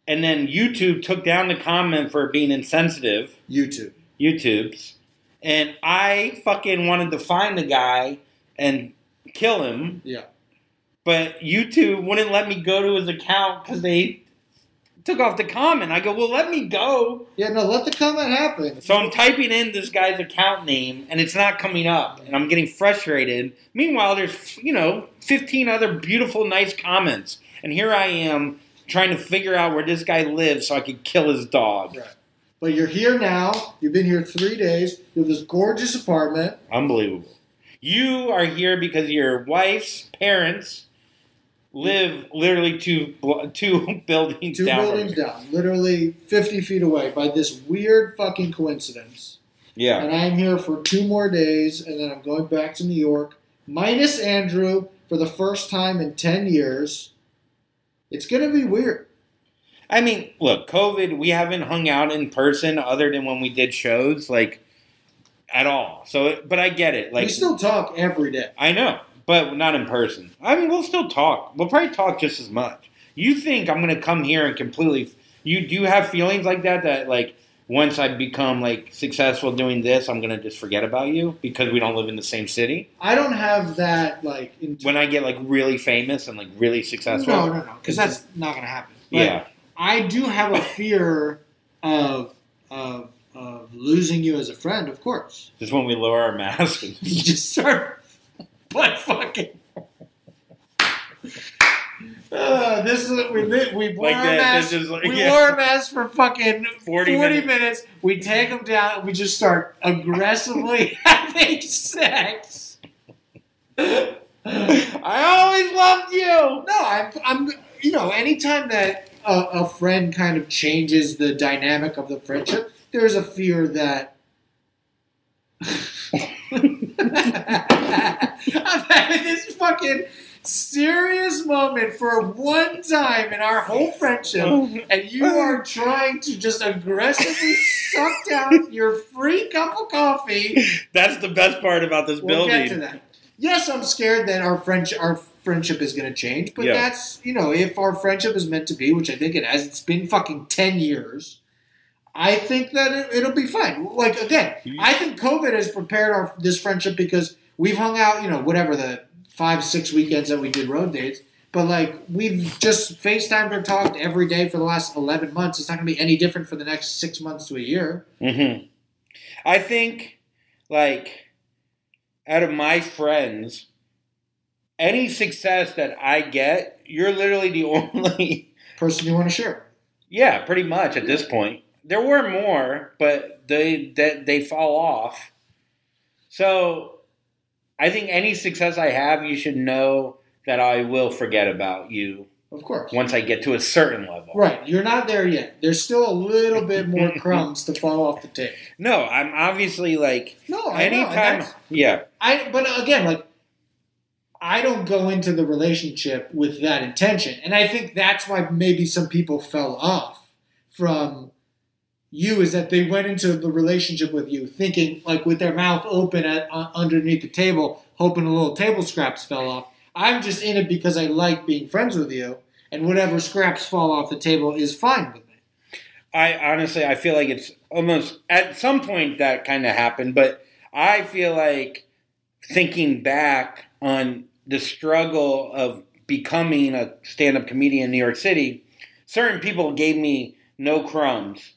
and then YouTube took down the comment for being insensitive. YouTube. YouTube's, and I fucking wanted to find the guy and kill him, Yeah. but YouTube wouldn't let me go to his account because they took off the comment. I go, well, let me go. Yeah, no, let the comment happen. So I'm typing in this guy's account name, and it's not coming up, and I'm getting frustrated. Meanwhile, there's you know 15 other beautiful, nice comments, and here I am trying to figure out where this guy lives so I could kill his dog. Right. But you're here now. You've been here three days. You have this gorgeous apartment. Unbelievable. You are here because your wife's parents live literally two two *laughs* buildings Two down. buildings down, literally 50 feet away by this weird fucking coincidence. Yeah. And I'm here for two more days, and then I'm going back to New York, minus Andrew for the first time in 10 years. It's going to be weird. I mean, look, COVID, we haven't hung out in person other than when we did shows, like, at all. So, but I get it. Like, we still talk every day. I know, but not in person. I mean, we'll still talk. We'll probably talk just as much. You think I'm going to come here and completely. You do you have feelings like that, that, like, once I become, like, successful doing this, I'm going to just forget about you because we don't live in the same city? I don't have that, like, in- When I get, like, really famous and, like, really successful? No, no, no, because that's not going to happen. But Yeah. I do have a fear of, of, of losing you as a friend, of course. Just when we lower our masks. *laughs* You just start *laughs* butt fucking. Uh, this is we we wore Like this, masks. this is like- we yeah. wore our masks for fucking 40 40, minutes. minutes. We take them down. We just start aggressively *laughs* having sex. I always loved you! No, I'm, I'm, you know, anytime that a, a friend kind of changes the dynamic of the friendship, there's a fear that. *laughs* I'm having this fucking serious moment for one time in our whole friendship, *laughs* and you are trying to just aggressively suck down your free cup of coffee. That's the best part about this We'll building. get to that. Yes, I'm scared that our friendship, our friendship is going to change, but Yeah. that's you know, if our friendship is meant to be, which I think it has, it's been fucking ten years. I think that it, it'll be fine. Like again, I think COVID has prepared our this friendship because we've hung out, you know, whatever the five six weekends that we did road dates. But like we've just FaceTimed or talked every day for the last eleven months. It's not going to be any different for the next six months to a year. hmm I think, like, out of my friends, any success that I get, you're literally the *laughs* only. Person you want to share. yeah, pretty much at this point. There were more, but they they, they fall off. So, I think any success I have, you should know that I will forget about you Of course. once I get to a certain level. Right, you're not there yet. There's still a little bit *laughs* more crumbs to fall off the table. No, I'm obviously like No, I know. anytime. that's- Yeah, I but again, like I don't go into the relationship with that intention, and I think that's why maybe some people fell off from you is that they went into the relationship with you thinking like with their mouth open at, uh, underneath the table, hoping a little table scraps fell off. I'm just in it because I like being friends with you, and whatever scraps fall off the table is fine with me. I honestly I feel like it's almost at some point that kind of happened, but I feel like thinking back on the struggle of becoming a stand-up comedian in New York City, certain people gave me no crumbs,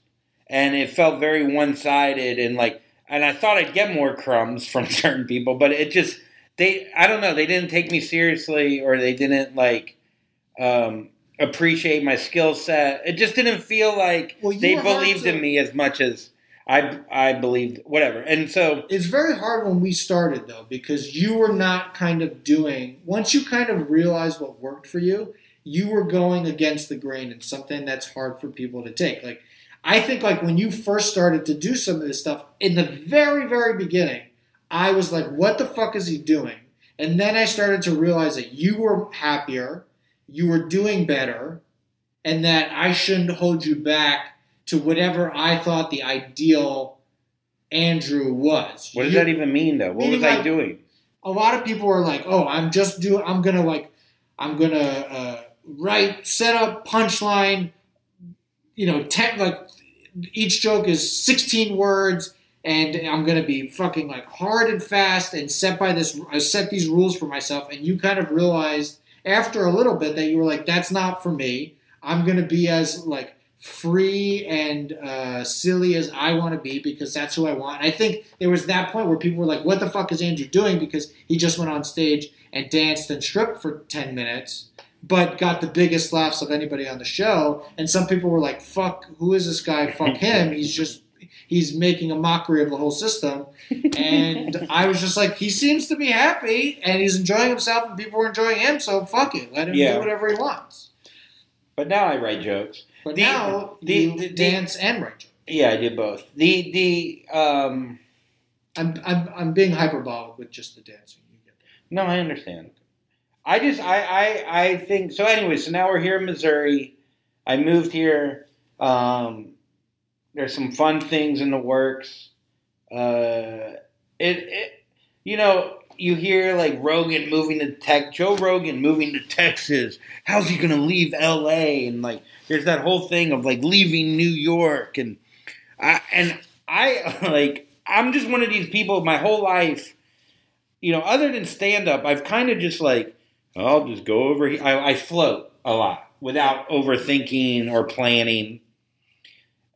and it felt very one-sided and like, and I thought I'd get more crumbs from *laughs* certain people, but it just they I don't know they didn't take me seriously or they didn't like. Um, appreciate my skill set. It just didn't feel like Well, they believed to- in me as much as I I believed. Whatever. And so It's very hard when we started though, because you were not kind of doing once you kind of realized what worked for you, you were going against the grain and something that's hard for people to take. Like I think like when you first started to do some of this stuff in the very, very beginning, I was like, what the fuck is he doing? And then I started to realize that you were happier, you were doing better, and that I shouldn't hold you back to whatever I thought the ideal Andrew was. what does You- that even mean though? What was I like- doing? a lot of people are like, "Oh, I'm just doing. I'm gonna like, I'm gonna uh, write, set up, punchline. You know, ten like each joke is 16 words, and I'm gonna be fucking like hard and fast and set by this. I set these rules for myself, and you kind of realized after a little bit that you were like, that's not for me. I'm gonna be as like free and uh, silly as I want to be because that's who I want. I think there was that point where people were like, "What the fuck is Andrew doing?" Because he just went on stage and danced and stripped for ten minutes, but got the biggest laughs of anybody on the show. And some people were like, "Fuck, who is this guy? Fuck *laughs* him. He's just he's making a mockery of the whole system. *laughs* And I was just like, he seems to be happy and he's enjoying himself, and people are enjoying him. So fuck it, let him Yeah. do whatever he wants. But now I write jokes. But The- now the- you the- dance and write. jokes. Yeah, I did both. The the um I'm, I'm I'm being hyperbolic with just the dancing. You get that. no, I understand. I just I I I think so. Anyway, so now we're here in Missouri. I moved here. Um, there's some fun things in the works. Uh, it it you know you hear like Rogan moving to tech, Joe Rogan moving to Texas. How's he gonna leave L.A. and like there's that whole thing of like leaving New York and I and I *laughs* like I'm just one of these people. My whole life, you know, other than stand up, I've kind of just like I'll just go over here. I, I float a lot without overthinking or planning.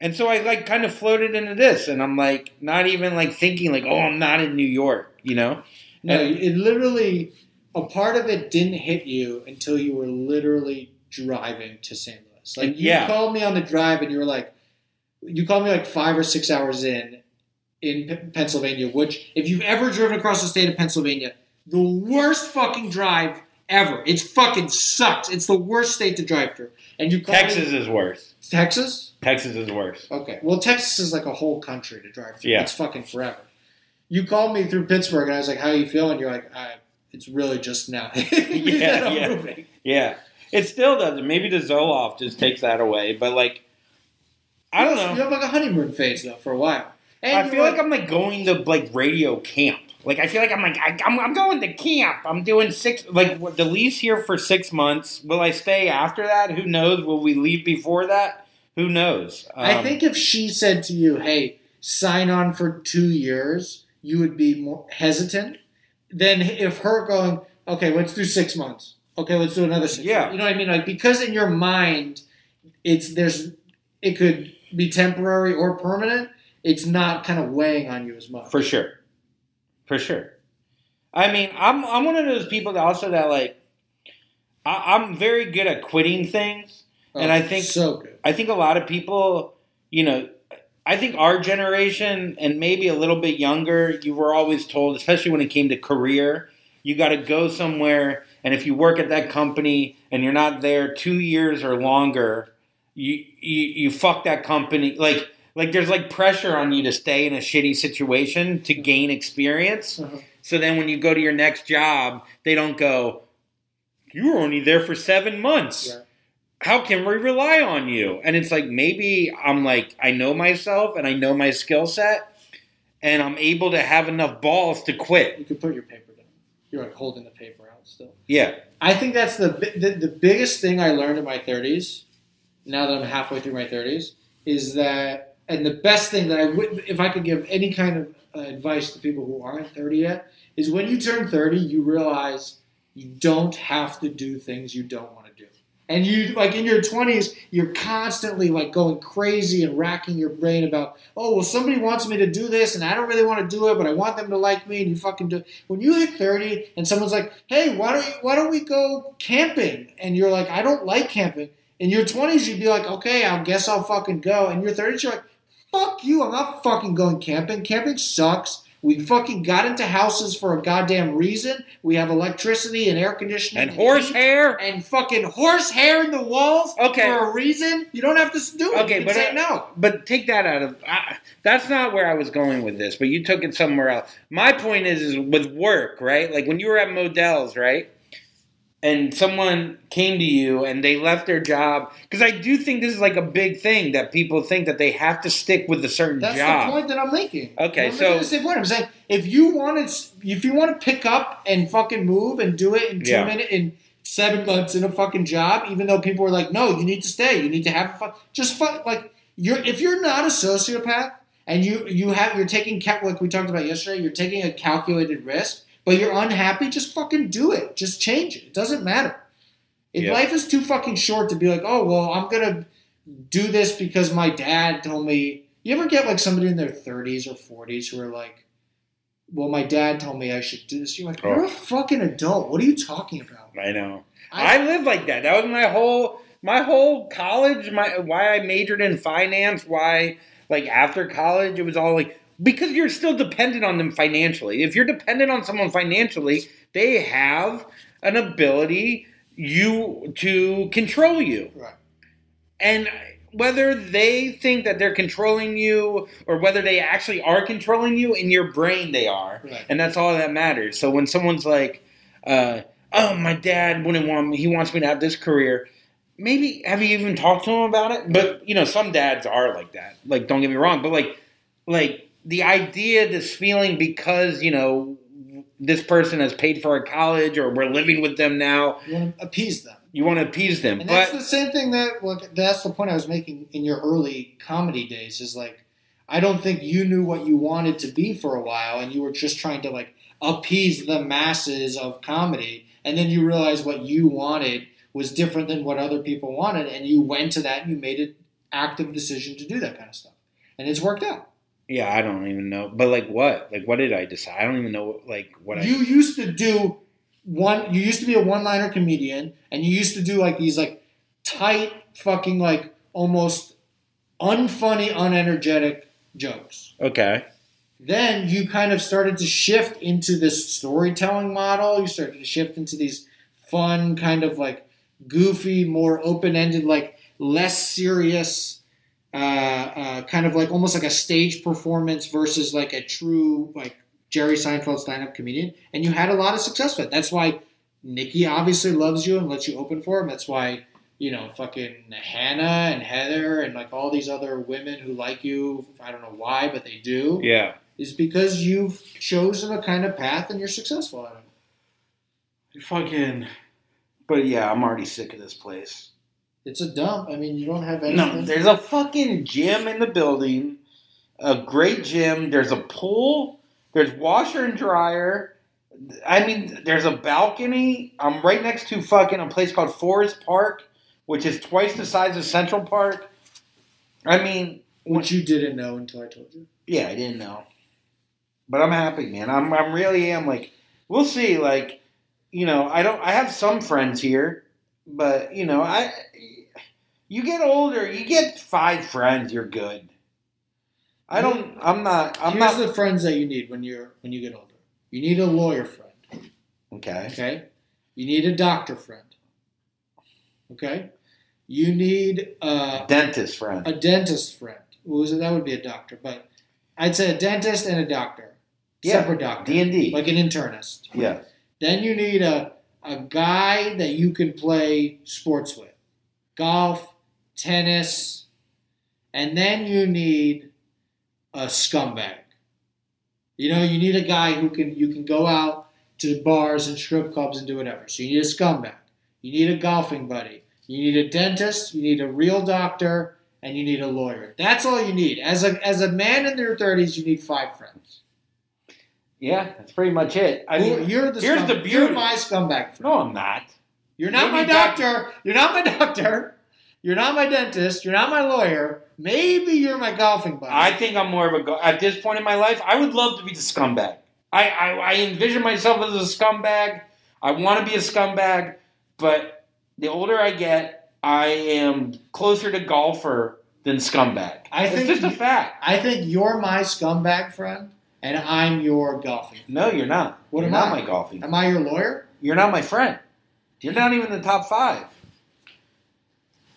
And so I like kind of floated into this, and I'm like not even like thinking like, oh, I'm not in New York, you know? No, And- it literally a part of it didn't hit you until you were literally driving to St. Louis. Like you Yeah. called me on the drive and you were like, you called me like five or six hours in in Pennsylvania. Which, if you've ever driven across the state of Pennsylvania, the worst fucking drive ever. It's fucking sucks. It's the worst state to drive through. And you Texas me, is worse. Texas. Texas is worse. Okay. Well, Texas is like a whole country to drive through. Yeah. It's fucking forever. You called me through Pittsburgh, and I was like, "How you feeling?" You're like, I, "It's really just now." *laughs* *laughs* Yeah, yeah. moving. Yeah, it still doesn't. Maybe the Zoloft just takes that away, but like, I don't know. You have like a honeymoon phase though for a while. And I feel like I'm like going to like radio camp. Like I feel like I'm like I, I'm, I'm going to camp. I'm doing six like the lease here for six months. Will I stay after that? Who knows? Will we leave before that? Who knows? I Um, think if she said to you, "Hey, sign on for two years," you would be more hesitant than if her going, "Okay, let's do six months." Okay, let's do another six. Yeah. months." you know what I mean? Like because in your mind, it's there's it could be temporary or permanent. It's not kind of weighing on you as much. for sure, for sure. I mean, I'm I'm one of those people that also that like I, I'm very good at quitting things. Oh, and I think- so good. I think a lot of people, you know, I think our generation and maybe a little bit younger, you were always told, especially when it came to career, you got to go somewhere, and if you work at that company and you're not there two years or longer, you you, you fuck that company. Like like there's like pressure on you to stay in a shitty situation to gain experience. Uh-huh. So then when you go to your next job, they don't go, you were only there for seven months Yeah. how can we rely on you? And it's like maybe I'm like I know myself and I know my skill set, and I'm able to have enough balls to quit. You could put your paper down. You're like holding the paper out still. Yeah, I think that's the, the the biggest thing I learned in my 30s. Now that I'm halfway through my 30s, is that and the best thing that I would if I could give any kind of uh, advice to people who aren't 30 yet is when you turn 30, you realize you don't have to do things you don't want to do. And you like in your 20s, you're constantly like going crazy and racking your brain about, oh well, somebody wants me to do this and I don't really want to do it, but I want them to like me, and you fucking do. When you hit 30 and someone's like, hey, why don't you, why don't we go camping? And you're like, I don't like camping. In your 20s, you'd be like, okay, I guess I'll fucking go. And your 30s, you're like, fuck you, I'm not fucking going camping. Camping sucks. We fucking got into houses for a goddamn reason. We have electricity and air conditioning and horsehair. and fucking horsehair in the walls Okay. for a reason. You don't have to do it. Okay, but say I- no. But take that out of. I, that's not where I was going with this. But you took it somewhere else. My point is, is with work, right? Like when you were at Modell's, right? And someone came to you and they left their job because I do think this is like a big thing that people think that they have to stick with a certain That's job. the point that I'm making. Okay, I'm so- making the same point. I'm saying if you want to, if you want to pick up and fucking move and do it in two Yeah. minutes in seven months in a fucking job, even though people are like, no, you need to stay, you need to have fun. Just fuck like you're if you're not a sociopath and you you have you're taking like we talked about yesterday, you're taking a calculated risk, but you're unhappy. Just fucking do it. Just change it. It doesn't matter. If life is too fucking short to be like, oh well, I'm gonna do this because my dad told me. You ever get like somebody in their 30s or 40s who are like, well, my dad told me I should do this. You're like, you're Oh. a fucking adult. What are you talking about? I know. I, live like that. That was my whole my whole college. My why I majored in finance. Why like after college, it was all like because you're still dependent on them financially. If you're dependent on someone financially, they have an ability you to control you. Right. And whether they think that they're controlling you or whether they actually are controlling you, in your brain they are. Right. And that's all that matters. So when someone's like, uh, oh, my dad wouldn't want me, he wants me to have this career. Maybe have you even talked to him about it? But you know, some dads are like that. Like, don't get me wrong, but like, like the idea, this feeling, because you know, this person has paid for a college or we're living with them now. You want to appease them. You want to appease them, And but that's the same thing that well, that's the point I was making in your early comedy days is like I don't think you knew what you wanted to be for a while and you were just trying to like appease the masses of comedy and then you realized what you wanted was different than what other people wanted and you went to that and you made an active decision to do that kind of stuff. And it's worked out. Yeah, I don't even know. But like, what? Like, what did I decide? I don't even know. Like, what I you used to do one you used to be a one liner comedian and you used to do like these like tight fucking like almost unfunny unenergetic jokes okay. then you kind of started to shift into this storytelling model you started to shift into these fun kind of like goofy more open-ended like less serious uh, uh, kind of like almost like a stage performance versus like a true like Jerry Seinfeld stand-up comedian, and you had a lot of success with it. That's why Nikki obviously loves you and lets you open for him. That's why you know fucking Hannah and Heather and like all these other women who like you. I don't know why, but they do. Yeah. Is because you've chosen a kind of path and you're successful at it. Fucking. But yeah, I'm already sick of this place. It's a dump. I mean, you don't have anything. No, there's a fucking gym in the building, a great gym. There's a pool. There's washer and dryer. I mean, there's a balcony. I'm right next to fucking a place called Forest Park, which is twice the size of Central Park. I mean, which you didn't know until I told you. yeah, I didn't know, but I'm happy, man. I'm, I'm really am like, we'll see. Like, you know, I don't. I have some friends here, but you know, I. You get older, you get five friends, you're good. I don't. Mm-hmm. I'm not. I'm Here's not. the friends that you need when you're when you get older. You need a lawyer friend. Okay. Okay. You need a doctor friend. Okay. You need a Dentist friend. a dentist friend. That would be a doctor, but I'd say a dentist and a doctor, Yeah, separate doctor, D and D. like an internist. Yeah. Then you need a a guy that you can play sports with, golf, tennis, and then you need a scumbag. You know, you need a guy who can you can go out to bars and strip clubs and do whatever. So you need a scumbag. You need a golfing buddy. You need a dentist. You need a real doctor, and you need a lawyer. That's all you need. As a as a man in their thirties, you need five friends. Yeah, that's pretty much it. I mean, you're the here's scum- the You're my scumbag friend. no, I'm not. You're not Maybe my doctor. You're not my *laughs* doctor. You're not my dentist. You're not my lawyer. Maybe you're my golfing buddy. I think I'm more of a go- at this point in my life. I would love to be the scumbag. I I, I envision myself as a scumbag. I want to be a scumbag, but the older I get, I am closer to golfer than scumbag. I it's think just a fact. I think you're my scumbag friend, and I'm your golfing. friend. No, you're not. What you're am not I? my golfing. Am I your lawyer? You're not my friend. You're not even in the top five.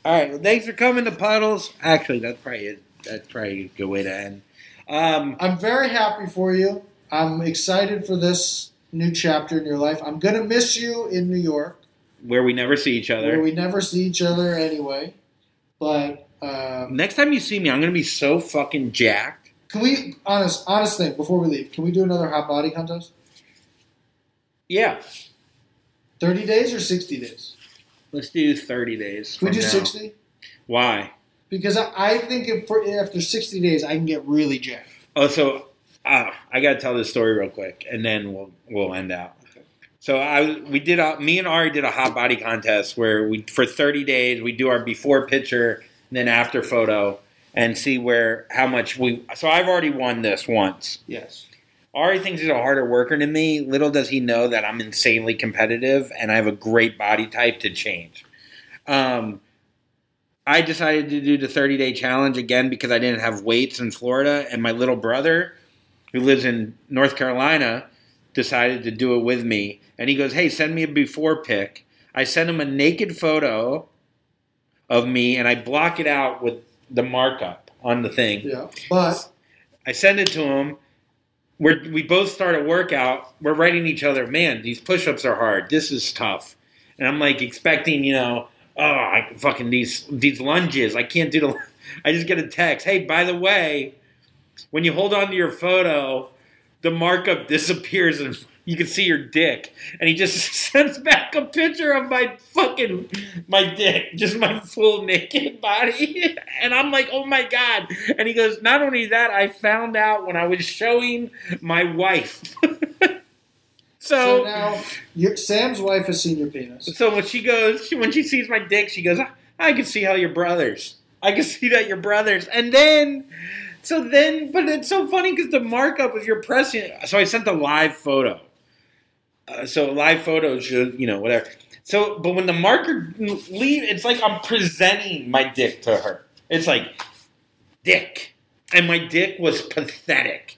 All right. Well, thanks for coming to Puddles. Actually, that's probably it. That's probably a good way to end. Um, I'm very happy for you. I'm excited for this new chapter in your life. I'm gonna miss you in New York, where we never see each other. where we never see each other anyway. But um, Next time you see me, I'm gonna be so fucking jacked. can we honest honest thing before we leave? Can we do another hot body contest? Yeah. Thirty days or sixty days? Let's do 30 days. Can we do now. sixty? Why? Because I, I think if for, after 60 days, I can get really jacked. Oh, so uh, I gotta tell this story real quick, and then we'll we'll end out. So I we did a me and Ahri did a hot body contest where we for 30 days we do our before picture and then after photo and see where how much we. So I've already won this once. Yes. Ahri thinks he's a harder worker than me. Little does he know that I'm insanely competitive and I have a great body type to change. Um, I decided to do the 30 day challenge again because I didn't have weights in Florida, and my little brother, who lives in North Carolina, decided to do it with me. And he goes, "Hey, send me a before pic." I send him a naked photo of me, and I block it out with the markup on the thing. Yeah, but I send it to him. We're, we both start a workout. We're writing each other, man, these push ups are hard. This is tough. And I'm like expecting, you know, oh, I fucking these these lunges. I can't do the. *laughs* I just get a text. Hey, by the way, when you hold on to your photo, the markup *laughs* disappears you can see your dick. And he just *laughs* sends back a picture of my fucking my dick, just my full naked body. *laughs* And I'm like, oh my god. And he goes, not only that, I found out when I was showing my wife. *laughs* so so now your, Sam's wife has seen your penis. so when she goes, she, when she sees my dick, she goes, I can see how you're brothers. I can see that you're brothers. And then, so then, but it's so funny because the markup, if you're pressing, so I sent the live photo. Uh, so live photos, you know, whatever. So, but when the marker leave, it's like I'm presenting my dick to her. It's like, dick. And my dick was pathetic.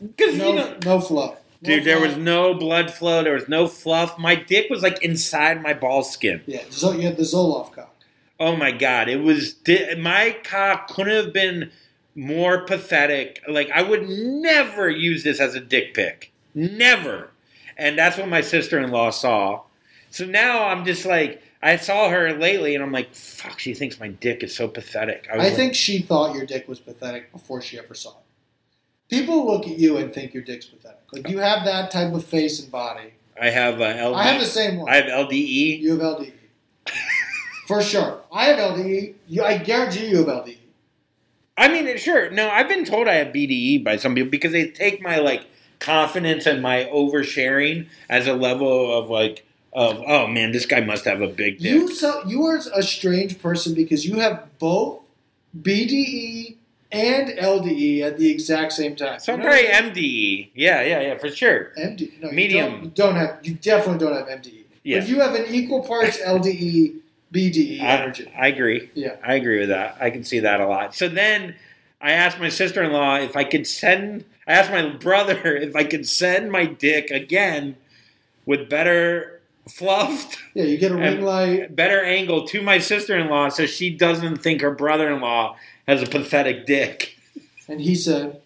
Because, No, you know, no. No Dude, there was no blood flow. There was no fluff. My dick was like inside my ball skin. Yeah, Zo- you had the Zoloft cock. Oh my god, it was di- my cock couldn't have been more pathetic. Like I would never use this as a dick pic, never. And that's what my sister-in-law saw. So now I'm just like, I saw her lately, and I'm like, fuck, she thinks my dick is so pathetic. was I like- think she thought your dick was pathetic before she ever saw it. People look at you and think your dick's pathetic. Like you have that type of face and body. I have uh, I have the same one. I have LDE. You have LDE. *laughs* For sure. I have LDE. You, I guarantee you have. LDE. I mean, sure. No, I've been told I have BDE by some people because they take my like confidence and my oversharing as a level of like of oh man, this guy must have a big dick. You so you are a strange person because you have both BDE and LDE at the exact same time. so I'm You know probably what MDE. Yeah, yeah, yeah, for sure. MDE. No, Medium. You don't, you don't have. You definitely don't have MDE. Yeah. But you have an equal parts *laughs* LDE BDE I, energy. I agree. Yeah. I agree with that. I can see that a lot. So then I asked my sister in law if I could send. I asked my brother *laughs* if I could send my dick again with better fluffed *laughs* Yeah, you get a ring light. better angle to my sister-in-law so she doesn't think her brother-in-law has a pathetic dick. *laughs* And he said,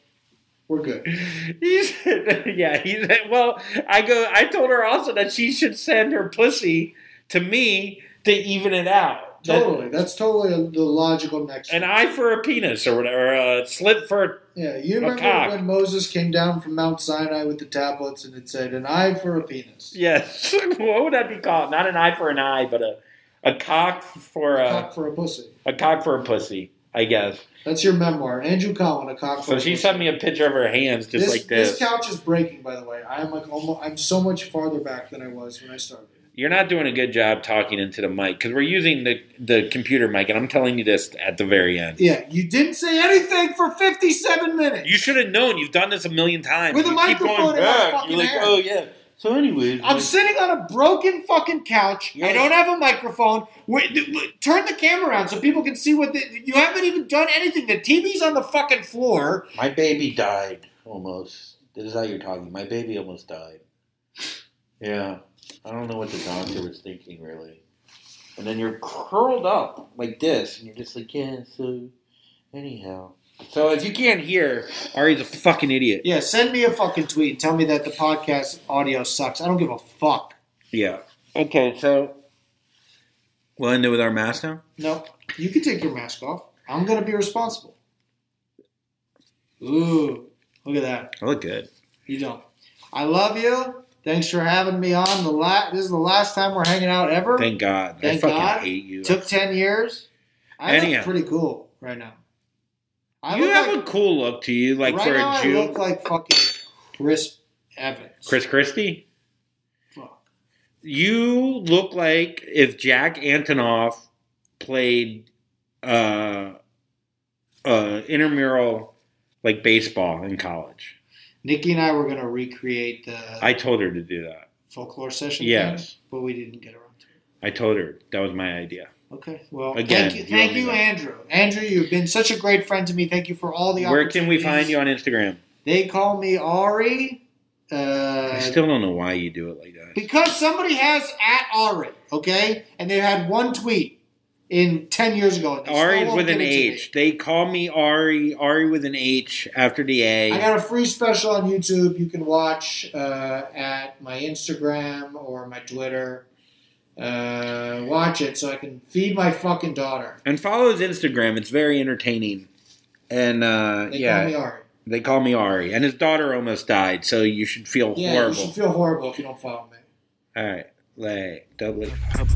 "We're good." He said, yeah, he said, well, I go I told her also that she should send her pussy to me to even it out. That- Totally. That's totally the logical next. an eye for a penis or whatever, a slit for a yeah, you a remember cock. when Moses came down from Mount Sinai with the tablets and it said, "An eye for a penis." yes. *laughs* what would that be called? Not an eye for an eye, but a a cock for a cock for a pussy. a cock for a pussy, I guess. That's your memoir, Andrew Collin, a cock for So a she sent me a picture of her hands just this, like this. this. couch is breaking, by the way. I'm like almost. I'm so much farther back than I was when I started. You're not doing a good job talking into the mic because we're using the, the computer mic, and I'm telling you this at the very end. Yeah, you didn't say anything for 57 minutes. You should have known. You've done this a million times. With a You keep microphone in my fucking You're like, hand. oh yeah. So, anyways, I'm like- sitting on a broken fucking couch. I don't have a microphone. Wait, th- th- turn the camera around so people can see what the, you haven't even done anything. The TV's on the fucking floor. my baby died almost. This is how you're talking. My baby almost died. Yeah, I don't know what the doctor was thinking really. And then you're curled up like this, and you're just like, yeah. So, anyhow. So if you can't hear, Ahri's a fucking idiot. Yeah, send me a fucking tweet and tell me that the podcast audio sucks. I don't give a fuck. Yeah. Okay, so we'll end it with our mask now. No, you can take your mask off. I'm gonna be responsible. Ooh, look at that. I look good. You don't. I love you. Thanks for having me on. The la- This is the last time we're hanging out ever. Thank God. I Thank fucking God. hate you. Took ten years. I Anyhow. look pretty cool right now. I you have like, a cool look to you, like right for now a I Jew. look like fucking Chris Evans. Chris Christie. Fuck. You look like if Jack Antonoff played uh, uh, intramural like baseball in college. Nikki and I were gonna recreate the I told her to do that. folklore session. Yes. thing, but we didn't get around to it. I told her that was my idea. Okay. Well, Again, thank you, thank you. Andrew. Andrew, you've been such a great friend to me. Thank you for all the. Where can we find you on Instagram? They call me Ahri. Uh, I still don't know why you do it like that. because somebody has at Ari, okay, and they had one tweet in ten years ago. and they still Ari's won't with an give it to me. H. They call me Ahri. Ari with an H after the A. I got a free special on YouTube you can watch uh, at my Instagram or my Twitter. Uh, watch it so I can feed my fucking daughter. and follow his Instagram. It's very entertaining. And uh, They yeah, call me Ahri. they call me Ahri. And his daughter almost died, so you should feel Yeah, horrible. you should feel horrible if you don't follow me. All right, like double.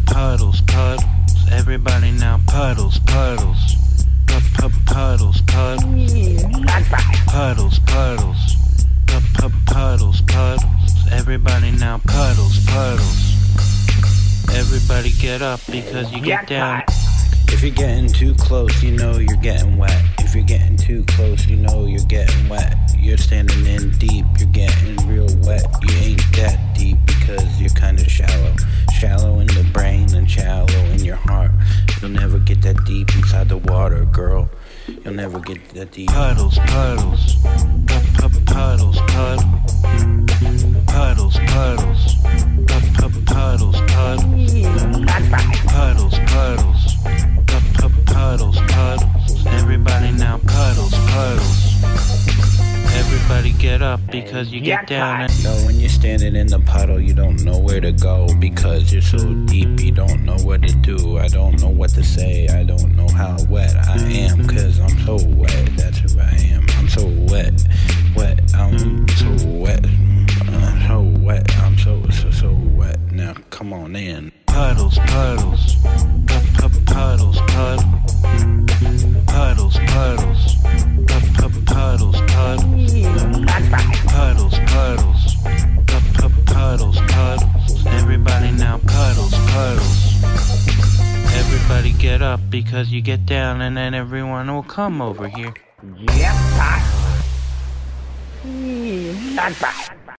Puddles, puddles, everybody now puddles, puddles. Pu- pu- Puddles, puddles. Puddles, puddles. Pu- pu- Puddles, puddles. Everybody now puddles, puddles. Everybody get up because you get down. If you're getting too close, you know you're getting wet. If you're getting too close, you know you're getting wet. You're standing in deep, you're getting real wet. You ain't that deep because you're kind of shallow. Shallow in the brain and shallow in your heart. You'll never get that deep inside the water, girl. You'll never get that deep. Puddles, puddles. Pu- pu- Puddles, puddles. Puddles, puddles. Pu- pu- Puddles, puddles. Puddles, puddles. Pu- pu- Puddles, puddles. Everybody now puddles, puddles. Everybody get up because you get down. So when you're standing in the puddle, you don't know where to go because you're so deep. You don't know what to do. I don't know what to say. I don't know how wet I am because I'm so wet. That's who I am. I'm so wet, wet. I'm so wet. Mm, I'm so wet. I'm so so so wet. Now come on in. Puddles, puddles. Pu- pu- Puddles, puddles. Puddles, puddles. Pu- pu- Puddles, puddles. Puddles, puddles. Pu- pu- Puddles, puddles. Everybody now puddles, puddles. Everybody get up because you get down and then everyone will come over here. Yep, I. Not bad.